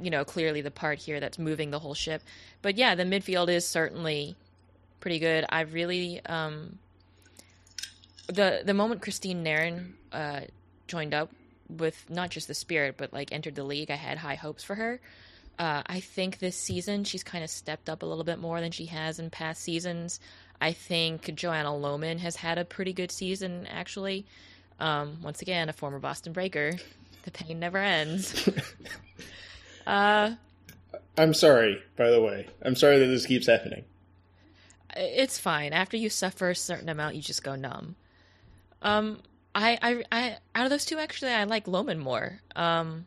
you know, clearly the part here that's moving the whole ship. But yeah, the midfield is certainly pretty good. I really um, the the moment Christine Nairn uh, joined up with not just the Spirit, but like entered the league, I had high hopes for her. Uh, I think this season she's kind of stepped up a little bit more than she has in past seasons. I think Joanna Lohman has had a pretty good season, actually. Um, once again, a former Boston Breaker. The pain never ends. Uh, I'm sorry, by the way. I'm sorry that this keeps happening. It's fine. After you suffer a certain amount, you just go numb. Um, I, I, I, out of those two, actually, I like Lohman more. Um,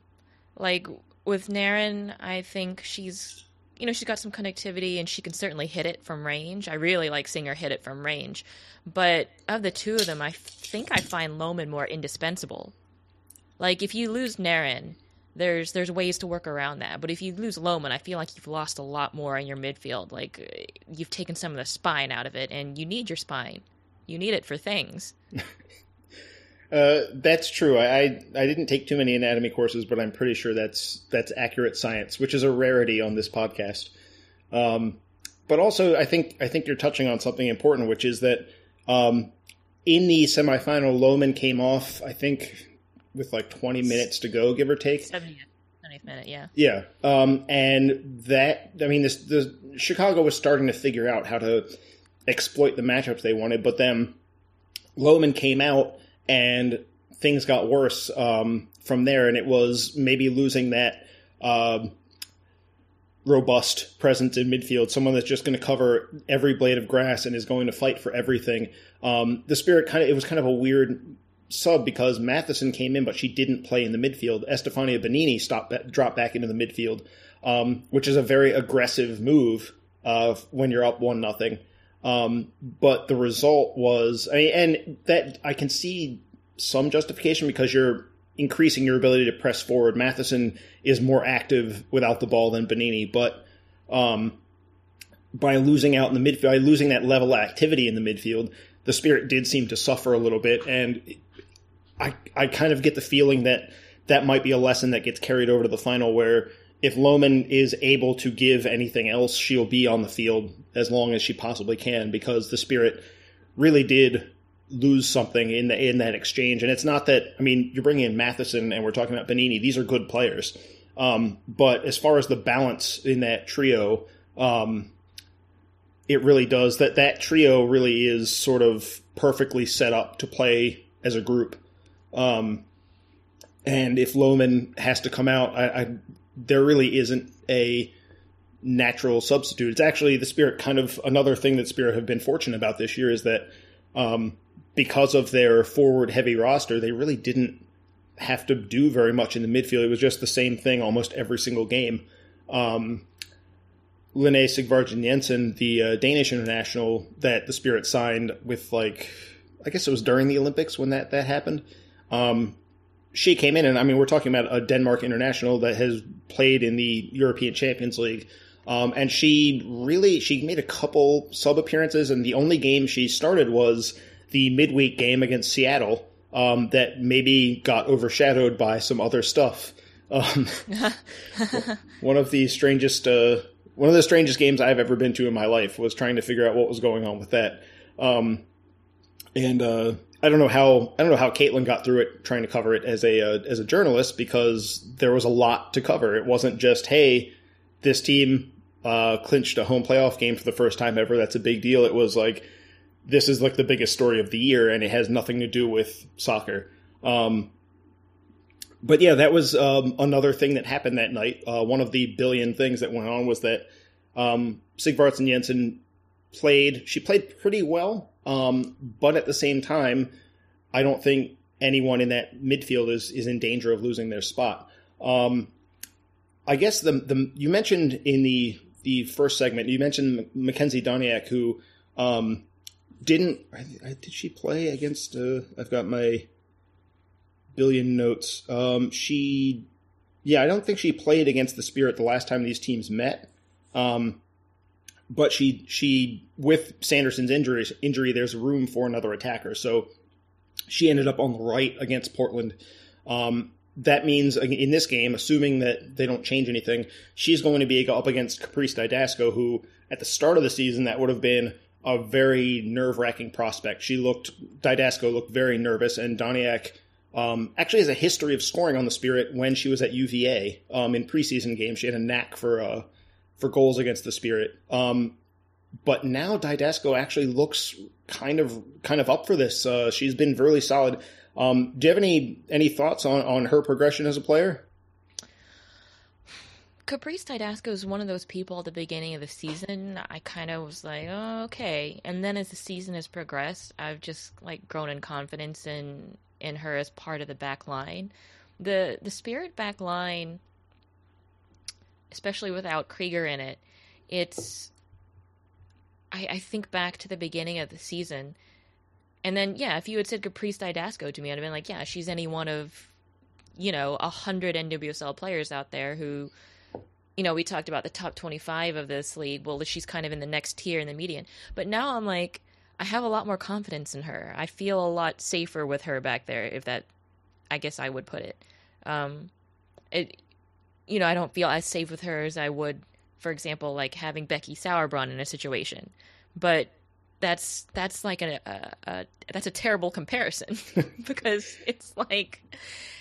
like with Nairn, I think she's, you know, she's got some connectivity and she can certainly hit it from range. I really like seeing her hit it from range. But of the two of them, I think I find Lohman more indispensable. Like if you lose Nairn, there's there's ways to work around that. But if you lose Lohman, I feel like you've lost a lot more in your midfield. Like you've taken some of the spine out of it, and you need your spine. You need it for things. uh, that's true. I, I, I didn't take too many anatomy courses, but I'm pretty sure that's that's accurate science, which is a rarity on this podcast. Um, but also, I think I think you're touching on something important, which is that um, in the semifinal, Lohman came off. I think with like 20 minutes to go, give or take. 70th, 70th minute, yeah. Yeah. Um, and that, I mean, this, the Chicago was starting to figure out how to exploit the matchups they wanted, but then Lohman came out and things got worse um, from there, and it was maybe losing that. Uh, robust presence in midfield, someone that's just going to cover every blade of grass and is going to fight for everything. Um, the spirit kind of it was kind of a weird sub because Matheson came in, but she didn't play in the midfield. Estefania Banini stopped, dropped back into the midfield, um, which is a very aggressive move uh, when you're up one nothing. Um, but the result was, I mean, and that I can see some justification because you're increasing your ability to press forward. Matheson is more active without the ball than Banini, but um, by losing out in the midfield, by losing that level of activity in the midfield, the Spirit did seem to suffer a little bit, and I I kind of get the feeling that that might be a lesson that gets carried over to the final where if Lohman is able to give anything else, she'll be on the field as long as she possibly can because the Spirit really did lose something in the, in that exchange. And it's not that I mean you're bringing in Matheson and we're talking about Banini; these are good players. Um, but as far as the balance in that trio, um, it really does that. That trio really is sort of perfectly set up to play as a group. Um, and if Lohman has to come out, I, I, there really isn't a natural substitute. It's actually the Spirit kind of another thing that Spirit have been fortunate about this year is that um, because of their forward heavy roster, they really didn't have to do very much in the midfield. It was just the same thing almost every single game. Um, Sigvardsen Jensen, the uh, Danish international that the Spirit signed with, like, I guess it was during the Olympics when that, that happened. Um, she came in, and I mean, we're talking about a Denmark international that has played in the European Champions League. Um, and she really she made a couple sub appearances, and the only game she started was the midweek game against Seattle. Um, that maybe got overshadowed by some other stuff. Um, one of the strangest, uh, one of the strangest games I've ever been to in my life was trying to figure out what was going on with that. Um, and uh, I don't know how I don't know how Caitlin got through it trying to cover it as a uh, as a journalist because there was a lot to cover. It wasn't just hey, this team uh, clinched a home playoff game for the first time ever. That's a big deal. It was like this is like the biggest story of the year, and it has nothing to do with soccer. Um, but yeah, that was um, another thing that happened that night. Uh, one of the billion things that went on was that um, Sigvardsen Jensen played. She played pretty well, um, but at the same time, I don't think anyone in that midfield is is in danger of losing their spot. Um, I guess the the you mentioned in the the first segment you mentioned Makenzy Doniak who um, didn't I, I, did she play against uh, I've got my billion notes. Um, she yeah I don't think she played against the Spirit the last time these teams met. Um, but she she with Sanderson's injury injury there's room for another attacker. So she ended up on the right against Portland. Um, that means in this game, assuming that they don't change anything, she's going to be up against Caprice Dydasco, who at the start of the season that would have been a very nerve wracking prospect. She looked Dydasco looked very nervous, and Doniak um, actually has a history of scoring on the Spirit when she was at UVA um, in preseason games. She had a knack for uh, for goals against the Spirit. Um, but now Dydasco actually looks kind of kind of up for this. Uh, she's been really solid. Um, do you have any any thoughts on on her progression as a player? Caprice Dydasco is one of those people at the beginning of the season. I kind of was like, oh, okay, and then as the season has progressed, I've just like grown in confidence in in her as part of the back line. The the Spirit back line especially without Krieger in it, it's. I, I think back to the beginning of the season, and then yeah, if you had said Caprice Dydasco to me, I'd have been like, yeah, she's any one of, you know, a hundred NWSL players out there who, you know, we talked about the top twenty-five of this league. Well, she's kind of in the next tier in the median, but now I'm like, I have a lot more confidence in her. I feel a lot safer with her back there, if that, I guess I would put it. Um, it you know, I don't feel as safe with her as I would, for example, like having Becky Sauerbrunn in a situation. But that's that's like a, a, a that's a terrible comparison because it's like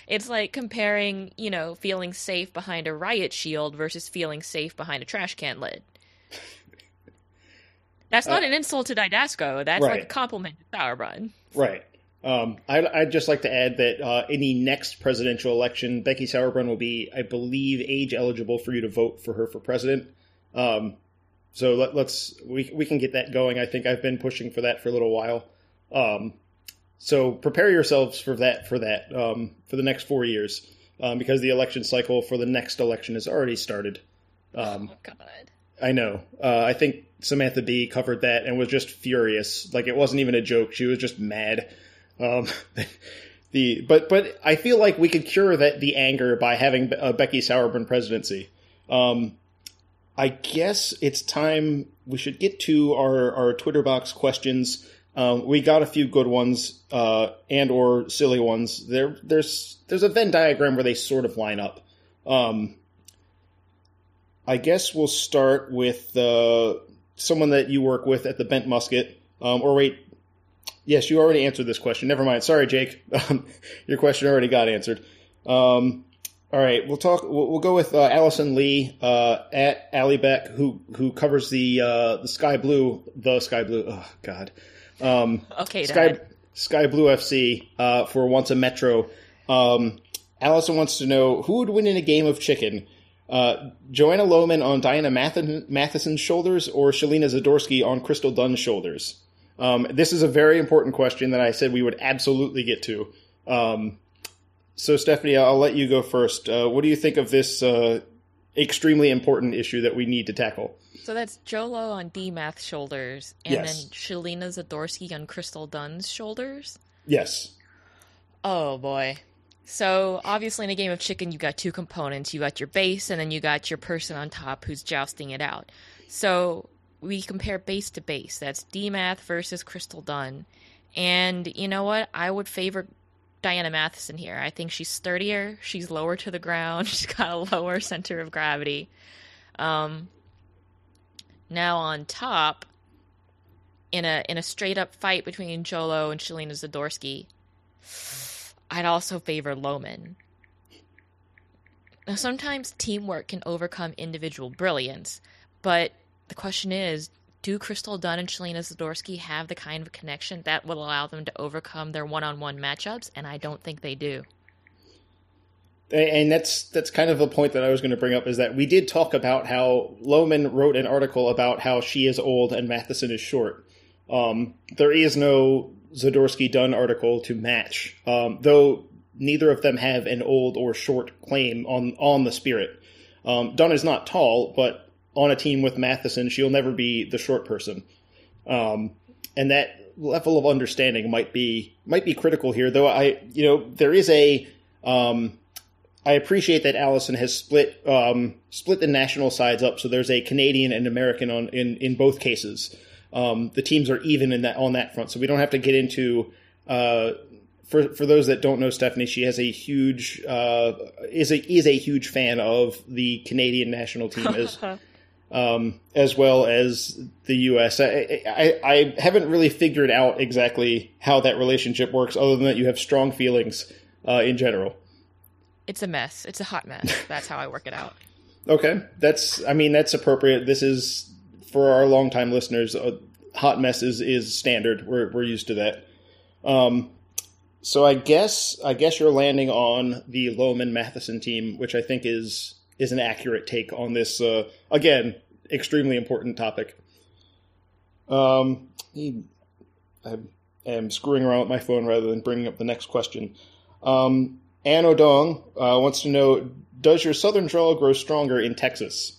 it's like comparing you know feeling safe behind a riot shield versus feeling safe behind a trash can lid. That's not uh, an insult to Dydasco. That's right. like a compliment to Sauerbrunn. Right. Um, I, would just like to add that uh, in the next presidential election, Becky Sauerbrunn will be, I believe, age eligible for you to vote for her for president. Um, so let, us we we can get that going. I think I've been pushing for that for a little while. Um, so prepare yourselves for that for that um, for the next four years um, because the election cycle for the next election has already started. Um, oh God. I know. Uh, I think Samantha Bee covered that and was just furious. Like it wasn't even a joke. She was just mad. Um, the but but I feel like we could cure that the anger by having a Becky Sauerbrunn presidency. Um, I guess it's time we should get to our, our Twitter box questions. Um, we got a few good ones uh, and or silly ones. There, there's there's a Venn diagram where they sort of line up. Um, I guess we'll start with uh, someone that you work with at the Bent Musket. Um, or wait, yes, you already answered this question. Never mind. Sorry, Jake. Um, your question already got answered. Um, all right, we'll talk. We'll, we'll go with uh, Allison Lee uh, at Allie Beck, who who covers the uh, the Sky Blue, the Sky Blue. Oh God. Um, okay, Sky Dad. Sky Blue FC uh, for once a Metro. Um, Allison wants to know who would win in a game of chicken. Uh, Joanna Lohman on Diana Math- Matheson's shoulders or Shelina Zadorsky on Crystal Dunn's shoulders? Um, this is a very important question that I said we would absolutely get to. Um, so, Stephanie, I'll let you go first. Uh, what do you think of this uh, extremely important issue that we need to tackle? So that's Jolo on D Math's shoulders, and Yes. then Shelina Zadorsky on Crystal Dunn's shoulders. Yes. Oh boy. So obviously in a game of chicken you got two components. You got your base and then you got your person on top who's jousting it out. So we compare base to base. That's DMath versus Crystal Dunn. And you know what? I would favor Diana Matheson here. I think she's sturdier, she's lower to the ground, she's got a lower center of gravity. Um now on top in a in a straight up fight between Jolo and Shelina Zadorsky, I'd also favor Lohman. Now, sometimes teamwork can overcome individual brilliance, but the question is do Crystal Dunn and Shelina Zadorsky have the kind of connection that will allow them to overcome their one on one matchups? And I don't think they do. And that's that's kind of the point that I was going to bring up is that we did talk about how Lohman wrote an article about how she is old and Matheson is short. Um, there is no Zadorsky Dunn article to match, um, though neither of them have an old or short claim on on the spirit. Um, Dunn is not tall, but on a team with Matheson, she'll never be the short person. Um, and that level of understanding might be might be critical here. Though I, you know, there is a um, I appreciate that Allison has split um, split the national sides up, so there's a Canadian and American on in, in both cases. Um, the teams are even in that on that front, so we don't have to get into. Uh, for for those that don't know Stephanie, she has a huge uh, is a is a huge fan of the Canadian national team as um, as well as the U.S. I, I I haven't really figured out exactly how that relationship works, other than that you have strong feelings uh, in general. It's a mess. It's a hot mess. That's how I work it out. Okay, that's. I mean, that's appropriate. This is for our longtime listeners. Uh, hot mess is, is standard. We're we're used to that. Um, so I guess I guess you're landing on the Lohman Matheson team, which I think is is an accurate take on this. Uh, again, extremely important topic. Um, I am screwing around with my phone rather than bringing up the next question. Um, Ann O'Dong uh, wants to know: Does your southern drawl grow stronger in Texas?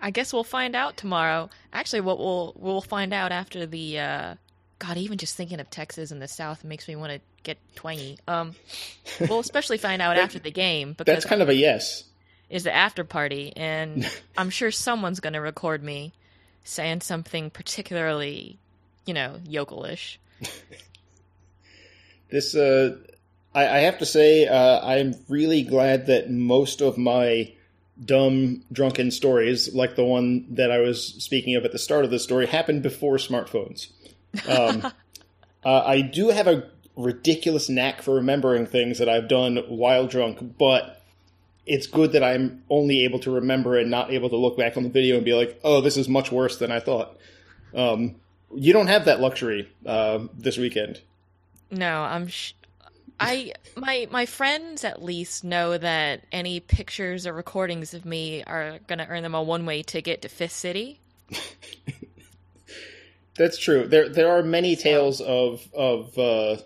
I guess we'll find out tomorrow. Actually, what we'll we'll find out after the. Uh, God, even just thinking of Texas and the South makes me want to get twangy. Um, we'll especially find out after the game because That's kind of a yes. Is the after party, and I'm sure someone's going to record me saying something particularly, you know, yokelish. This, uh, I, I have to say, uh, I'm really glad that most of my dumb, drunken stories, like the one that I was speaking of at the start of the story, happened before smartphones. Um, uh, I do have a ridiculous knack for remembering things that I've done while drunk, but it's good that I'm only able to remember and not able to look back on the video and be like, "Oh, this is much worse than I thought." Um, you don't have that luxury uh, this weekend. No, I'm. Sh- I my my friends at least know that any pictures or recordings of me are going to earn them a one way ticket to Fifth City. That's true. There there are many tales of of uh,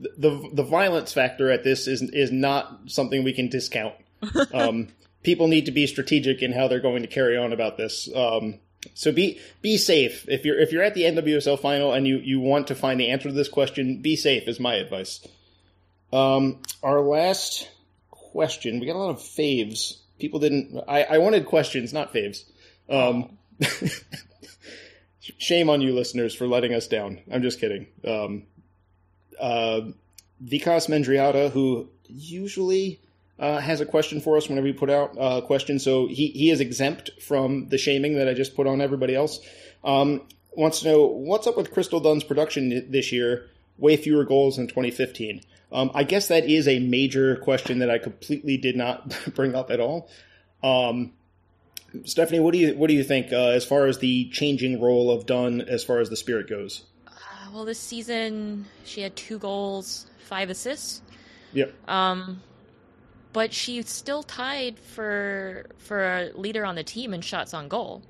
the the violence factor at this is is not something we can discount. Um, people need to be strategic in how they're going to carry on about this. Um, so be be safe if you're if you're at the NWSL final and you you want to find the answer to this question. Be safe is my advice. Um, our last question. We got a lot of faves. People didn't. I, I wanted questions, not faves. Um, shame on you, listeners, for letting us down. I'm just kidding. Um, uh, Vikas Mendriata, who usually uh, has a question for us whenever we put out a question, so he, he is exempt from the shaming that I just put on everybody else. Um, wants to know what's up with Crystal Dunn's production this year. Way fewer goals in 2015. Um, I guess that is a major question that I completely did not bring up at all. Um, Stephanie, what do you what do you think uh, as far as the changing role of Dunn as far as the Spirit goes? Uh, well, this season she had two goals, five assists. Yep. Um, but she's still tied for for a leader on the team in shots on goal,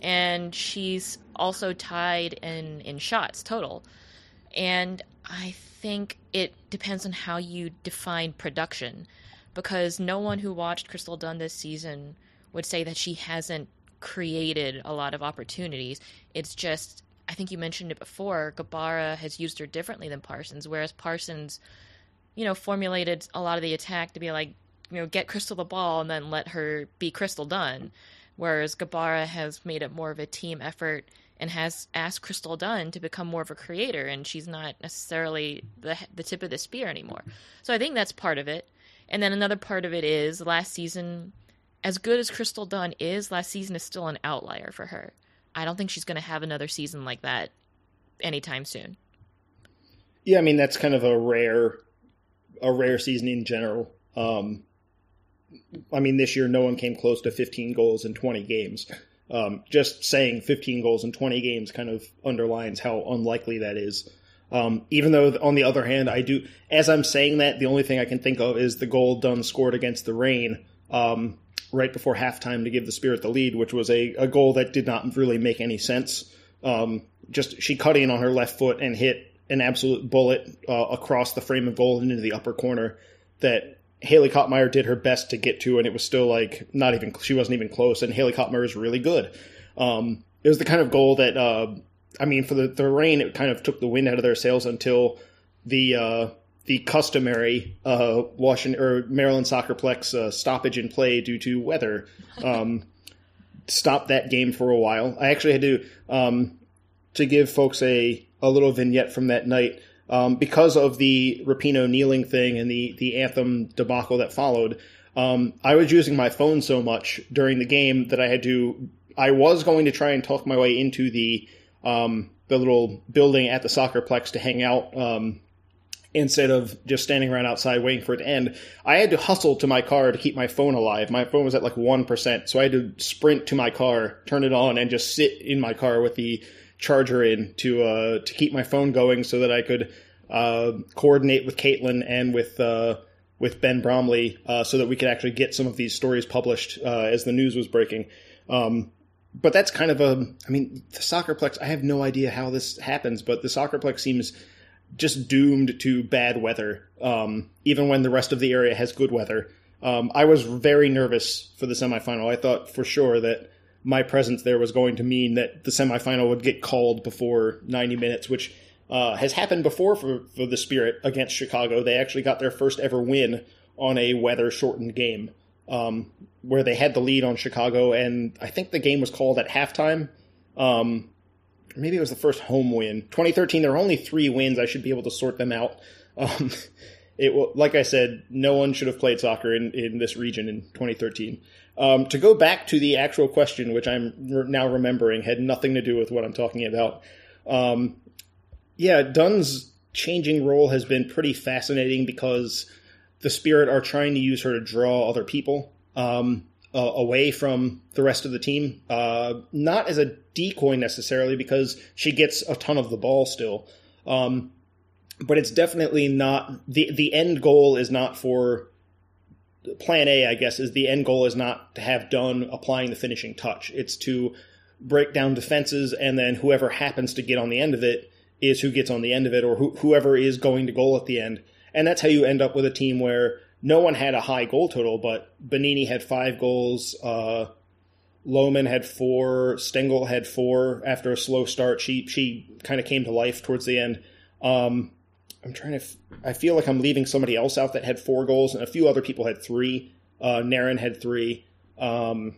and she's also tied in in shots total. And I think it depends on how you define production, because no one who watched Crystal Dunn this season would say that she hasn't created a lot of opportunities. It's just I think you mentioned it before. Gabarra has used her differently than Parsons, whereas Parsons, you know, formulated a lot of the attack to be like, you know, get Crystal the ball and then let her be Crystal Dunn. Whereas Gabarra has made it more of a team effort and has asked Crystal Dunn to become more of a creator, and she's not necessarily the the tip of the spear anymore. So I think that's part of it. And then another part of it is last season, as good as Crystal Dunn is, last season is still an outlier for her. I don't think she's going to have another season like that anytime soon. Yeah, I mean that's kind of a rare, a rare season in general. Um, I mean, this year no one came close to 15 goals in 20 games. Um, just saying 15 goals in 20 games kind of underlines how unlikely that is. Um, even though, on the other hand, I do, as I'm saying that, the only thing I can think of is the goal Dunn scored against the Reign um, right before halftime to give the Spirit the lead, which was a, a goal that did not really make any sense. Um, just she cut in on her left foot and hit an absolute bullet uh, across the frame of goal and into the upper corner that Haley Kopmeyer did her best to get to, and it was still like not even she wasn't even close. And Haley Kopmeyer is really good. Um, it was the kind of goal that uh, I mean, for the the Reign, it kind of took the wind out of their sails until the uh, the customary uh, Washington or Maryland Soccerplex uh, stoppage in play due to weather. Um, stopped that game for a while. I actually had to um, to give folks a a little vignette from that night um, because of the Rapinoe kneeling thing and the the anthem debacle that followed. Um, I was using my phone so much during the game that I had to. I was going to try and talk my way into the um, the little building at the soccerplex to hang out um, instead of just standing around outside waiting for it to end. I had to hustle to my car to keep my phone alive. My phone was at like one percent, so I had to sprint to my car, turn it on, and just sit in my car with the charger in to uh, to keep my phone going so that I could uh, coordinate with Caitlin and with uh, with Ben Bromley uh, so that we could actually get some of these stories published uh, as the news was breaking. Um, but that's kind of a, I mean, the Soccerplex. I have no idea how this happens, but the Soccerplex seems just doomed to bad weather, um, even when the rest of the area has good weather. Um, I was very nervous for the semifinal. I thought for sure that my presence there was going to mean that the semifinal would get called before 90 minutes, which uh, has happened before for, for the Spirit against Chicago. They actually got their first ever win on a weather shortened game um, where they had the lead on Chicago, and I think the game was called at halftime. Um, maybe it was the first home win. 2013, there were only three wins. I should be able to sort them out. Um, it like I said, no one should have played soccer in, in this region in 2013. Um, to go back to the actual question, which I'm now remembering, had nothing to do with what I'm talking about. Um, yeah, Dunn's changing role has been pretty fascinating because the Spirit are trying to use her to draw other people um, uh, away from the rest of the team. Uh, not as a decoy necessarily, because she gets a ton of the ball still. Um, but it's definitely not the the end goal is not for plan A, I guess, is the end goal is not to have Dunn applying the finishing touch. It's to break down defenses, and then whoever happens to get on the end of it is who gets on the end of it or who, whoever is going to goal at the end. And that's how you end up with a team where no one had a high goal total, but Banini had five goals. Uh, Lohman had four. Stengel had four after a slow start. She she kind of came to life towards the end. Um, I'm trying to. F- I feel like I'm leaving somebody else out that had four goals, and a few other people had three. Uh, Nairn had three. Um,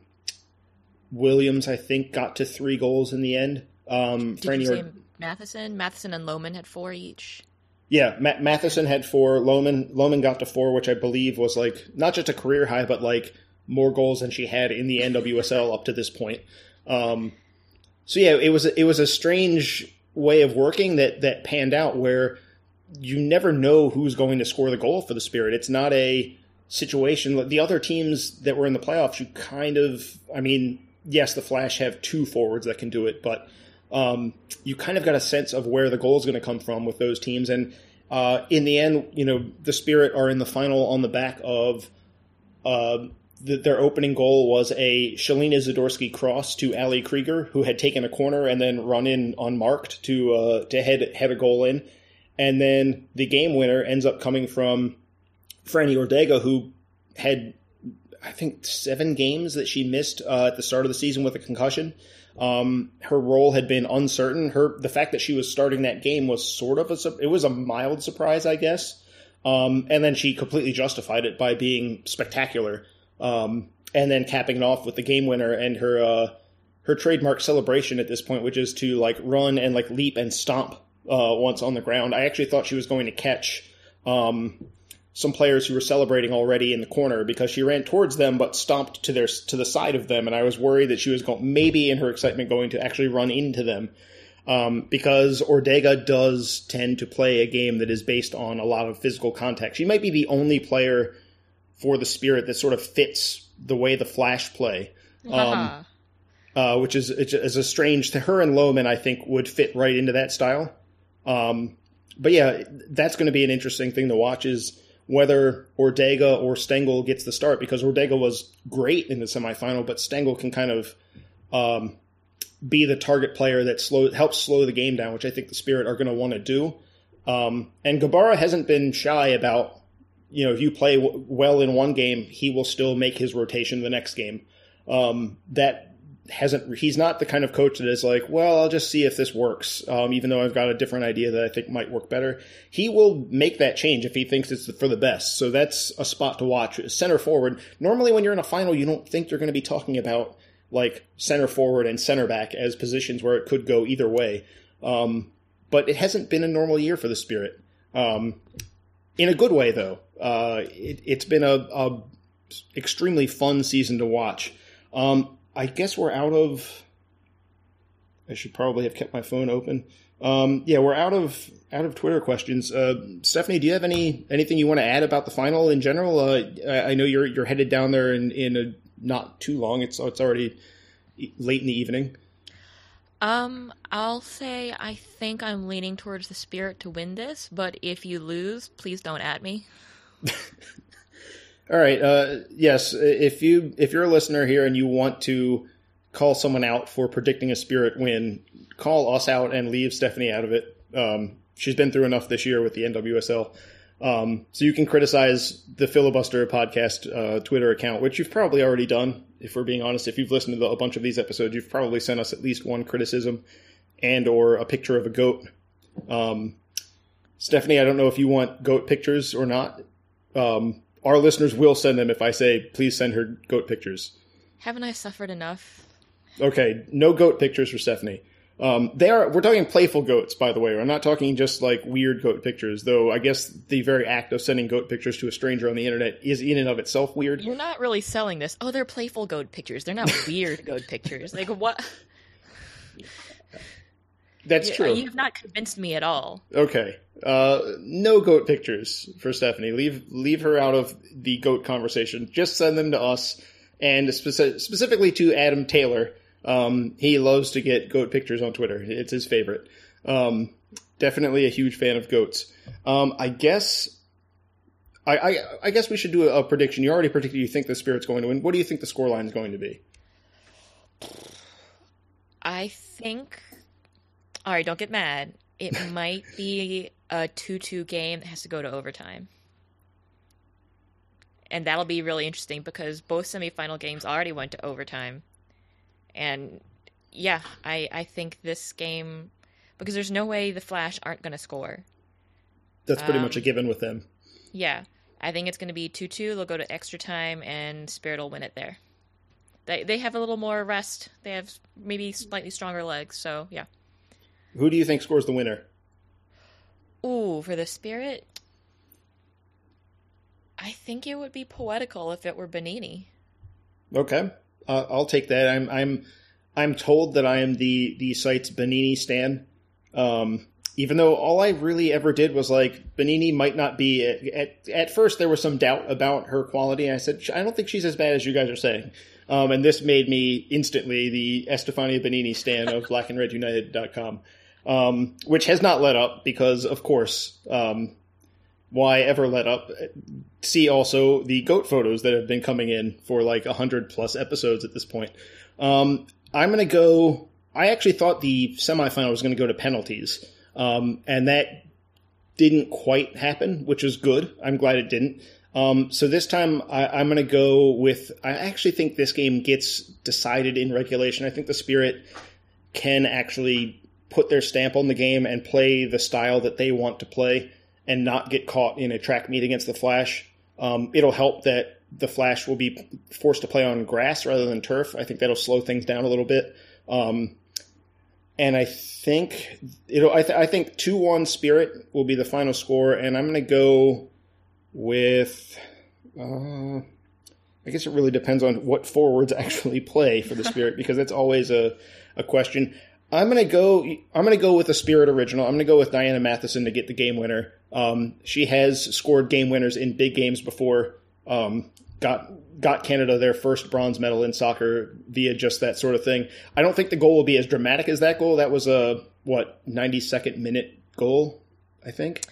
Williams, I think, got to three goals in the end. Um, Did you say Matheson? Matheson and Lohman had four each. Yeah, Ma- Matheson had four. Lohman Lohman got to four, which I believe was like not just a career high, but like more goals than she had in the NWSL up to this point. Um, so yeah, it was it was a strange way of working that that panned out where you never know who's going to score the goal for the Spirit. It's not a situation. The other teams that were in the playoffs, you kind of, I mean, yes, the Flash have two forwards that can do it, but um, you kind of got a sense of where the goal is going to come from with those teams. And uh, in the end, you know, the Spirit are in the final on the back of uh, the, their opening goal was a Shelina Zadorsky cross to Ali Krieger, who had taken a corner and then run in unmarked to uh, to head head a goal in, and then the game winner ends up coming from Franny Ordega, who had I think seven games that she missed uh, at the start of the season with a concussion. Um, her role had been uncertain. Her the fact that she was starting that game was sort of a it was a mild surprise, I guess. Um, and then she completely justified it by being spectacular um, and then capping it off with the game winner and her uh, her trademark celebration at this point, which is to like run and like leap and stomp uh, once on the ground. I actually thought she was going to catch um, some players who were celebrating already in the corner because she ran towards them but stomped to their to the side of them, and I was worried that she was going maybe in her excitement going to actually run into them. Um, because Ordega does tend to play a game that is based on a lot of physical contact. She might be the only player for the spirit that sort of fits the way the Flash play. Um, uh, which is is a strange to her and Lohman, I think would fit right into that style. Um, but yeah, that's going to be an interesting thing to watch is whether Ordega or Stengel gets the start because Ordega was great in the semifinal, but Stengel can kind of um, be the target player that slow helps slow the game down, which I think the Spirit are going to want to do. Um, and Gabarra hasn't been shy about you know, if you play w- well in one game, he will still make his rotation the next game. Um, that hasn't. He's not the kind of coach that is like, well, I'll just see if this works, um, even though I've got a different idea that I think might work better. He will make that change if he thinks it's for the best. So that's a spot to watch. Center forward. Normally, when you're in a final, you don't think you're going to be talking about like center forward and center back as positions where it could go either way. Um, but it hasn't been a normal year for the Spirit. Um, in a good way, though. Uh, it, has been a, a, extremely fun season to watch. I guess we're out of. I should probably have kept my phone open. Um, yeah, we're out of out of Twitter questions. Uh, Stephanie, do you have any anything you want to add about the final in general? Uh, I, I, know you're you're headed down there in in a, not too long. It's it's already late in the evening. Um, I'll say I think I'm leaning towards the spirit to win this, but if you lose, please don't at me. All right. Uh, yes, if you if you're a listener here and you want to call someone out for predicting a spirit win, call us out and leave Stephanie out of it. Um, she's been through enough this year with the NWSL. Um, so you can criticize the filibuster podcast uh, Twitter account, which you've probably already done if we're being honest, if you've listened to a bunch of these episodes, you've probably sent us at least one criticism and or a picture of a goat. Um, Stephanie, I don't know if you want goat pictures or not. Um, our listeners will send them if I say, please send her goat pictures. Haven't I suffered enough? Okay, no goat pictures for Stephanie. Um, they are. We're talking playful goats, by the way. We're not talking just like weird goat pictures. Though I guess the very act of sending goat pictures to a stranger on the internet is in and of itself weird. You're not really selling this. Oh, they're playful goat pictures. They're not weird goat pictures. Like what? That's you, true. You have not convinced me at all. Okay. Uh, no goat pictures for Stephanie. Leave leave her out of the goat conversation. Just send them to us, and speci- specifically to Adam Taylor um, he loves to get goat pictures on Twitter. It's his favorite. Um, definitely a huge fan of goats. Um, I guess. I, I, I, guess we should do a, a, prediction. You already predicted you think the Spirit's going to win. What do you think the scoreline is going to be? I think. All right, don't get mad. It might be a 2 2 game that has to go to overtime. And that'll be really interesting because both semifinal games already went to overtime. And yeah, I, I think this game, because there's no way the Flash aren't going to score. That's pretty um, much a um, given with them. Yeah. I think it's going to be 2 2. They'll go to extra time, and Spirit will win it there. They, they have a little more rest. They have maybe slightly stronger legs, so yeah. Who do you think scores the winner? Ooh, for the Spirit? I think it would be poetical if it were Banini. Okay, uh, I'll take that. I'm I'm I'm told that I am the the site's Banini stan. Um, even though all I really ever did was like Banini might not be at, at first there was some doubt about her quality. I said I don't think she's as bad as you guys are saying. Um, and this made me instantly the Estefania Banini stan of blackandredunited.com, um, which has not let up because, of course, um, why ever let up? See also the goat photos that have been coming in for like 100 plus episodes at this point. Um, I'm going to go. I actually thought the semifinal was going to go to penalties, um, and that didn't quite happen, which is good. I'm glad it didn't. Um, so this time I, am going to go with. I actually think this game gets decided in regulation. I think the Spirit can actually put their stamp on the game and play the style that they want to play and not get caught in a track meet against the Flash. Um, it'll help that the Flash will be forced to play on grass rather than turf. I think that'll slow things down a little bit. Um, and I think it'll. I, th- I think two one Spirit will be the final score, and I'm going to go with. Uh, I guess it really depends on what forwards actually play for the Spirit because that's always a, a question. I'm gonna go. I'm gonna go with the Spirit original. I'm gonna go with Diana Matheson to get the game winner. Um, she has scored game winners in big games before. Um, got got Canada their first bronze medal in soccer via just that sort of thing. I don't think the goal will be as dramatic as that goal. That was a what 92nd minute goal, I think.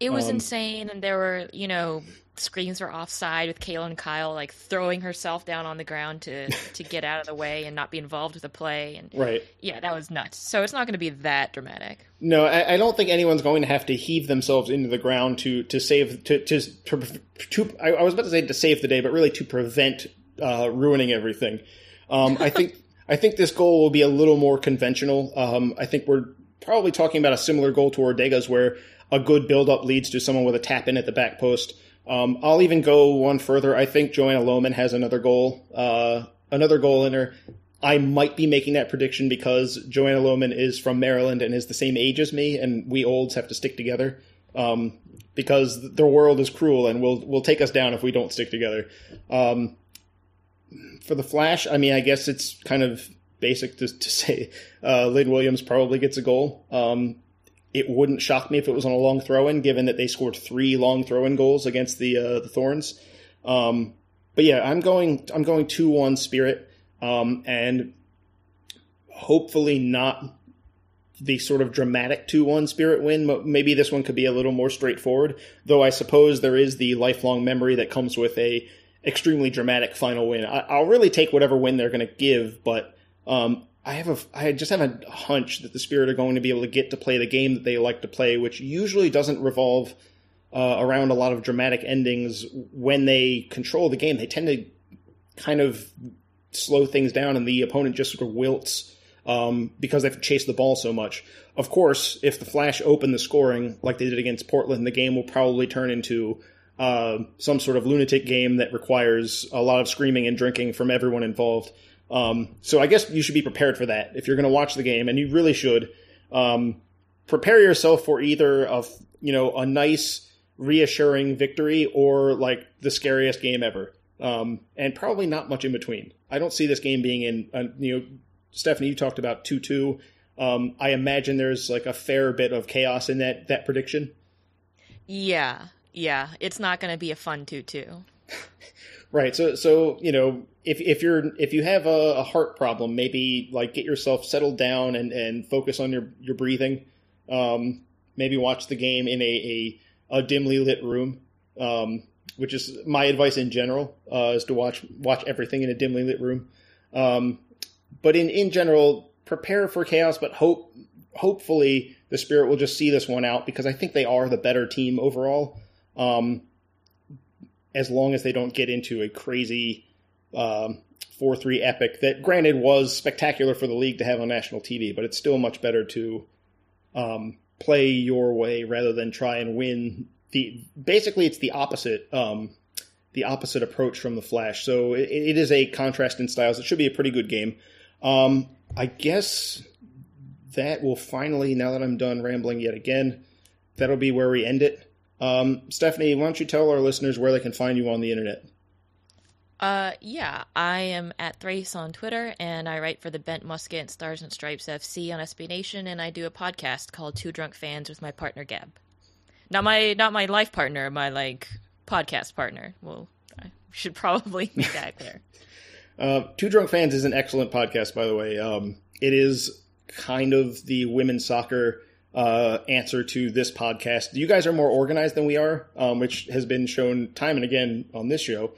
It was um, insane, and there were you know screens were offside with Kaylyn Kyle like throwing herself down on the ground to to get out of the way and not be involved with the play. And right, yeah, that was nuts. So it's not going to be that dramatic. No, I, I, don't think anyone's going to have to heave themselves into the ground to to save to to to. to I, I, was about to say to save the day, but really to prevent uh, ruining everything. Um, I think I think this goal will be a little more conventional. Um, I think we're probably talking about a similar goal to Ordega's where a good build up leads to someone with a tap in at the back post. Um, I'll even go one further. I think Joanna Lohman has another goal, uh, another goal in her. I might be making that prediction because Joanna Lohman is from Maryland and is the same age as me, and we olds have to stick together um, because the world is cruel and will will take us down if we don't stick together. Um, for the Flash, I mean, I guess it's kind of basic to, to say uh, Lynn Williams probably gets a goal. Um, it wouldn't shock me if it was on a long throw in, given that they scored three long throw in goals against the uh, the Thorns. Um, but yeah, I'm going I'm going two one Spirit, um, and hopefully not the sort of dramatic two one Spirit win. Maybe this one could be a little more straightforward. Though I suppose there is the lifelong memory that comes with a extremely dramatic final win. I, will really take whatever win they're going to give, but um, I have a I just have a hunch that the Spirit are going to be able to get to play the game that they like to play, which usually doesn't revolve uh, around a lot of dramatic endings. When they control the game, they tend to kind of slow things down, and the opponent just sort of wilts um, because they've chased the ball so much. Of course, if the Flash open the scoring like they did against Portland, the game will probably turn into uh, some sort of lunatic game that requires a lot of screaming and drinking from everyone involved. Um, so I guess you should be prepared for that if you're going to watch the game, and you really should. Um, prepare yourself for either a you know a nice reassuring victory or like the scariest game ever, um, and probably not much in between. I don't see this game being in uh, you know Stephanie. You talked about two two. Um, I imagine there's like a fair bit of chaos in that that prediction. Yeah, yeah, it's not going to be a fun two two. Right. So so you know if if you're if you have a, a, heart problem, maybe like get yourself settled down and and focus on your your breathing. Um, maybe watch the game in a a, a dimly lit room. Um, which is my advice in general uh, is to watch watch everything in a dimly lit room. Um, but in in general, prepare for chaos, but hope hopefully the Spirit will just see this one out because I think they are the better team overall. Um, as long as they don't get into a crazy um, 4 3 epic that, granted, was spectacular for the league to have on national TV, but it's still much better to um, play your way rather than try and win. The basically, it's the opposite. Um, the opposite approach from the Flash. So it, it is a contrast in styles. It should be a pretty good game. Um, I guess that will finally, now that I'm done rambling yet again, that'll be where we end it. Um, Stephanie, why don't you tell our listeners where they can find you on the internet? Uh, yeah, I am at Thrace on Twitter, and I write for the Bent Musket and Stars and Stripes FC on SB Nation, and I do a podcast called Two Drunk Fans with my partner Gab. Not my not my life partner, my like podcast partner. Well, I should probably make that clear. uh, Two Drunk Fans is an excellent podcast, by the way. Um, it is kind of the women's soccer uh, answer to this podcast. You guys are more organized than we are, um, which has been shown time and again on this show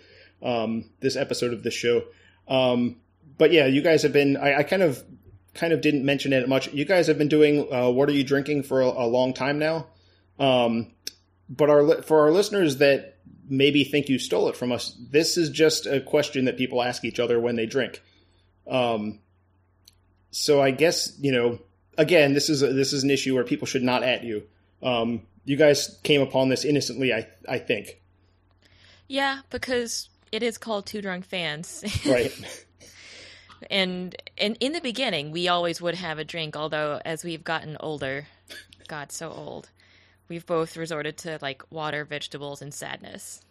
um, this episode of this show. Um, but yeah, you guys have been. I, I, kind of kind of didn't mention it much. You guys have been doing uh, "What Are You Drinking" for a, a long time now. Um, but our for our listeners that maybe think you stole it from us, this is just a question that people ask each other when they drink. Um, so I guess you know. Again, this is a, this is an issue where people should not at you. Um, you guys came upon this innocently, I I think. Yeah, because it is called Two Drunk Fans. Right. and and in the beginning, we always would have a drink. Although as we've gotten older, God, so old, we've both resorted to like water, vegetables, and sadness.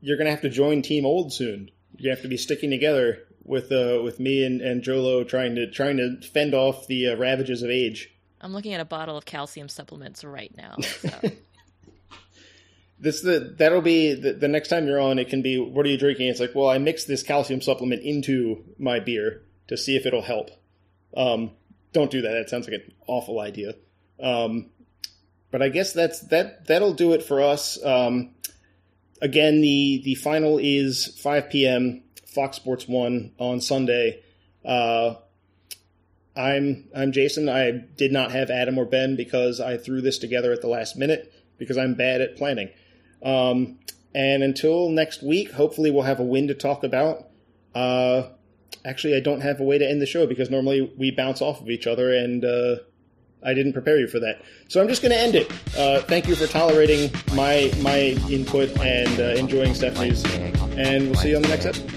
You're gonna have to join Team Old soon. You have to be sticking together with uh, with me and, and Jolo trying to trying to fend off the uh, ravages of age. I'm looking at a bottle of calcium supplements right now. So. this the that'll be the, the, next time you're on. It can be what are you drinking? It's like, well, I mix this calcium supplement into my beer to see if it'll help. Um, don't do that. That sounds like an awful idea. Um, but I guess that's that. That'll do it for us. Um, again, the the final is 5 p.m. Fox Sports One on Sunday. Uh, I'm I'm Jason. I did not have Adam or Ben because I threw this together at the last minute because I'm bad at planning. Um, and until next week, hopefully we'll have a win to talk about. Uh, actually, I don't have a way to end the show because normally we bounce off of each other, and uh, I didn't prepare you for that. So I'm just going to end it. Uh, thank you for tolerating my my input and uh, enjoying Stephanie's, and we'll see you on the next episode.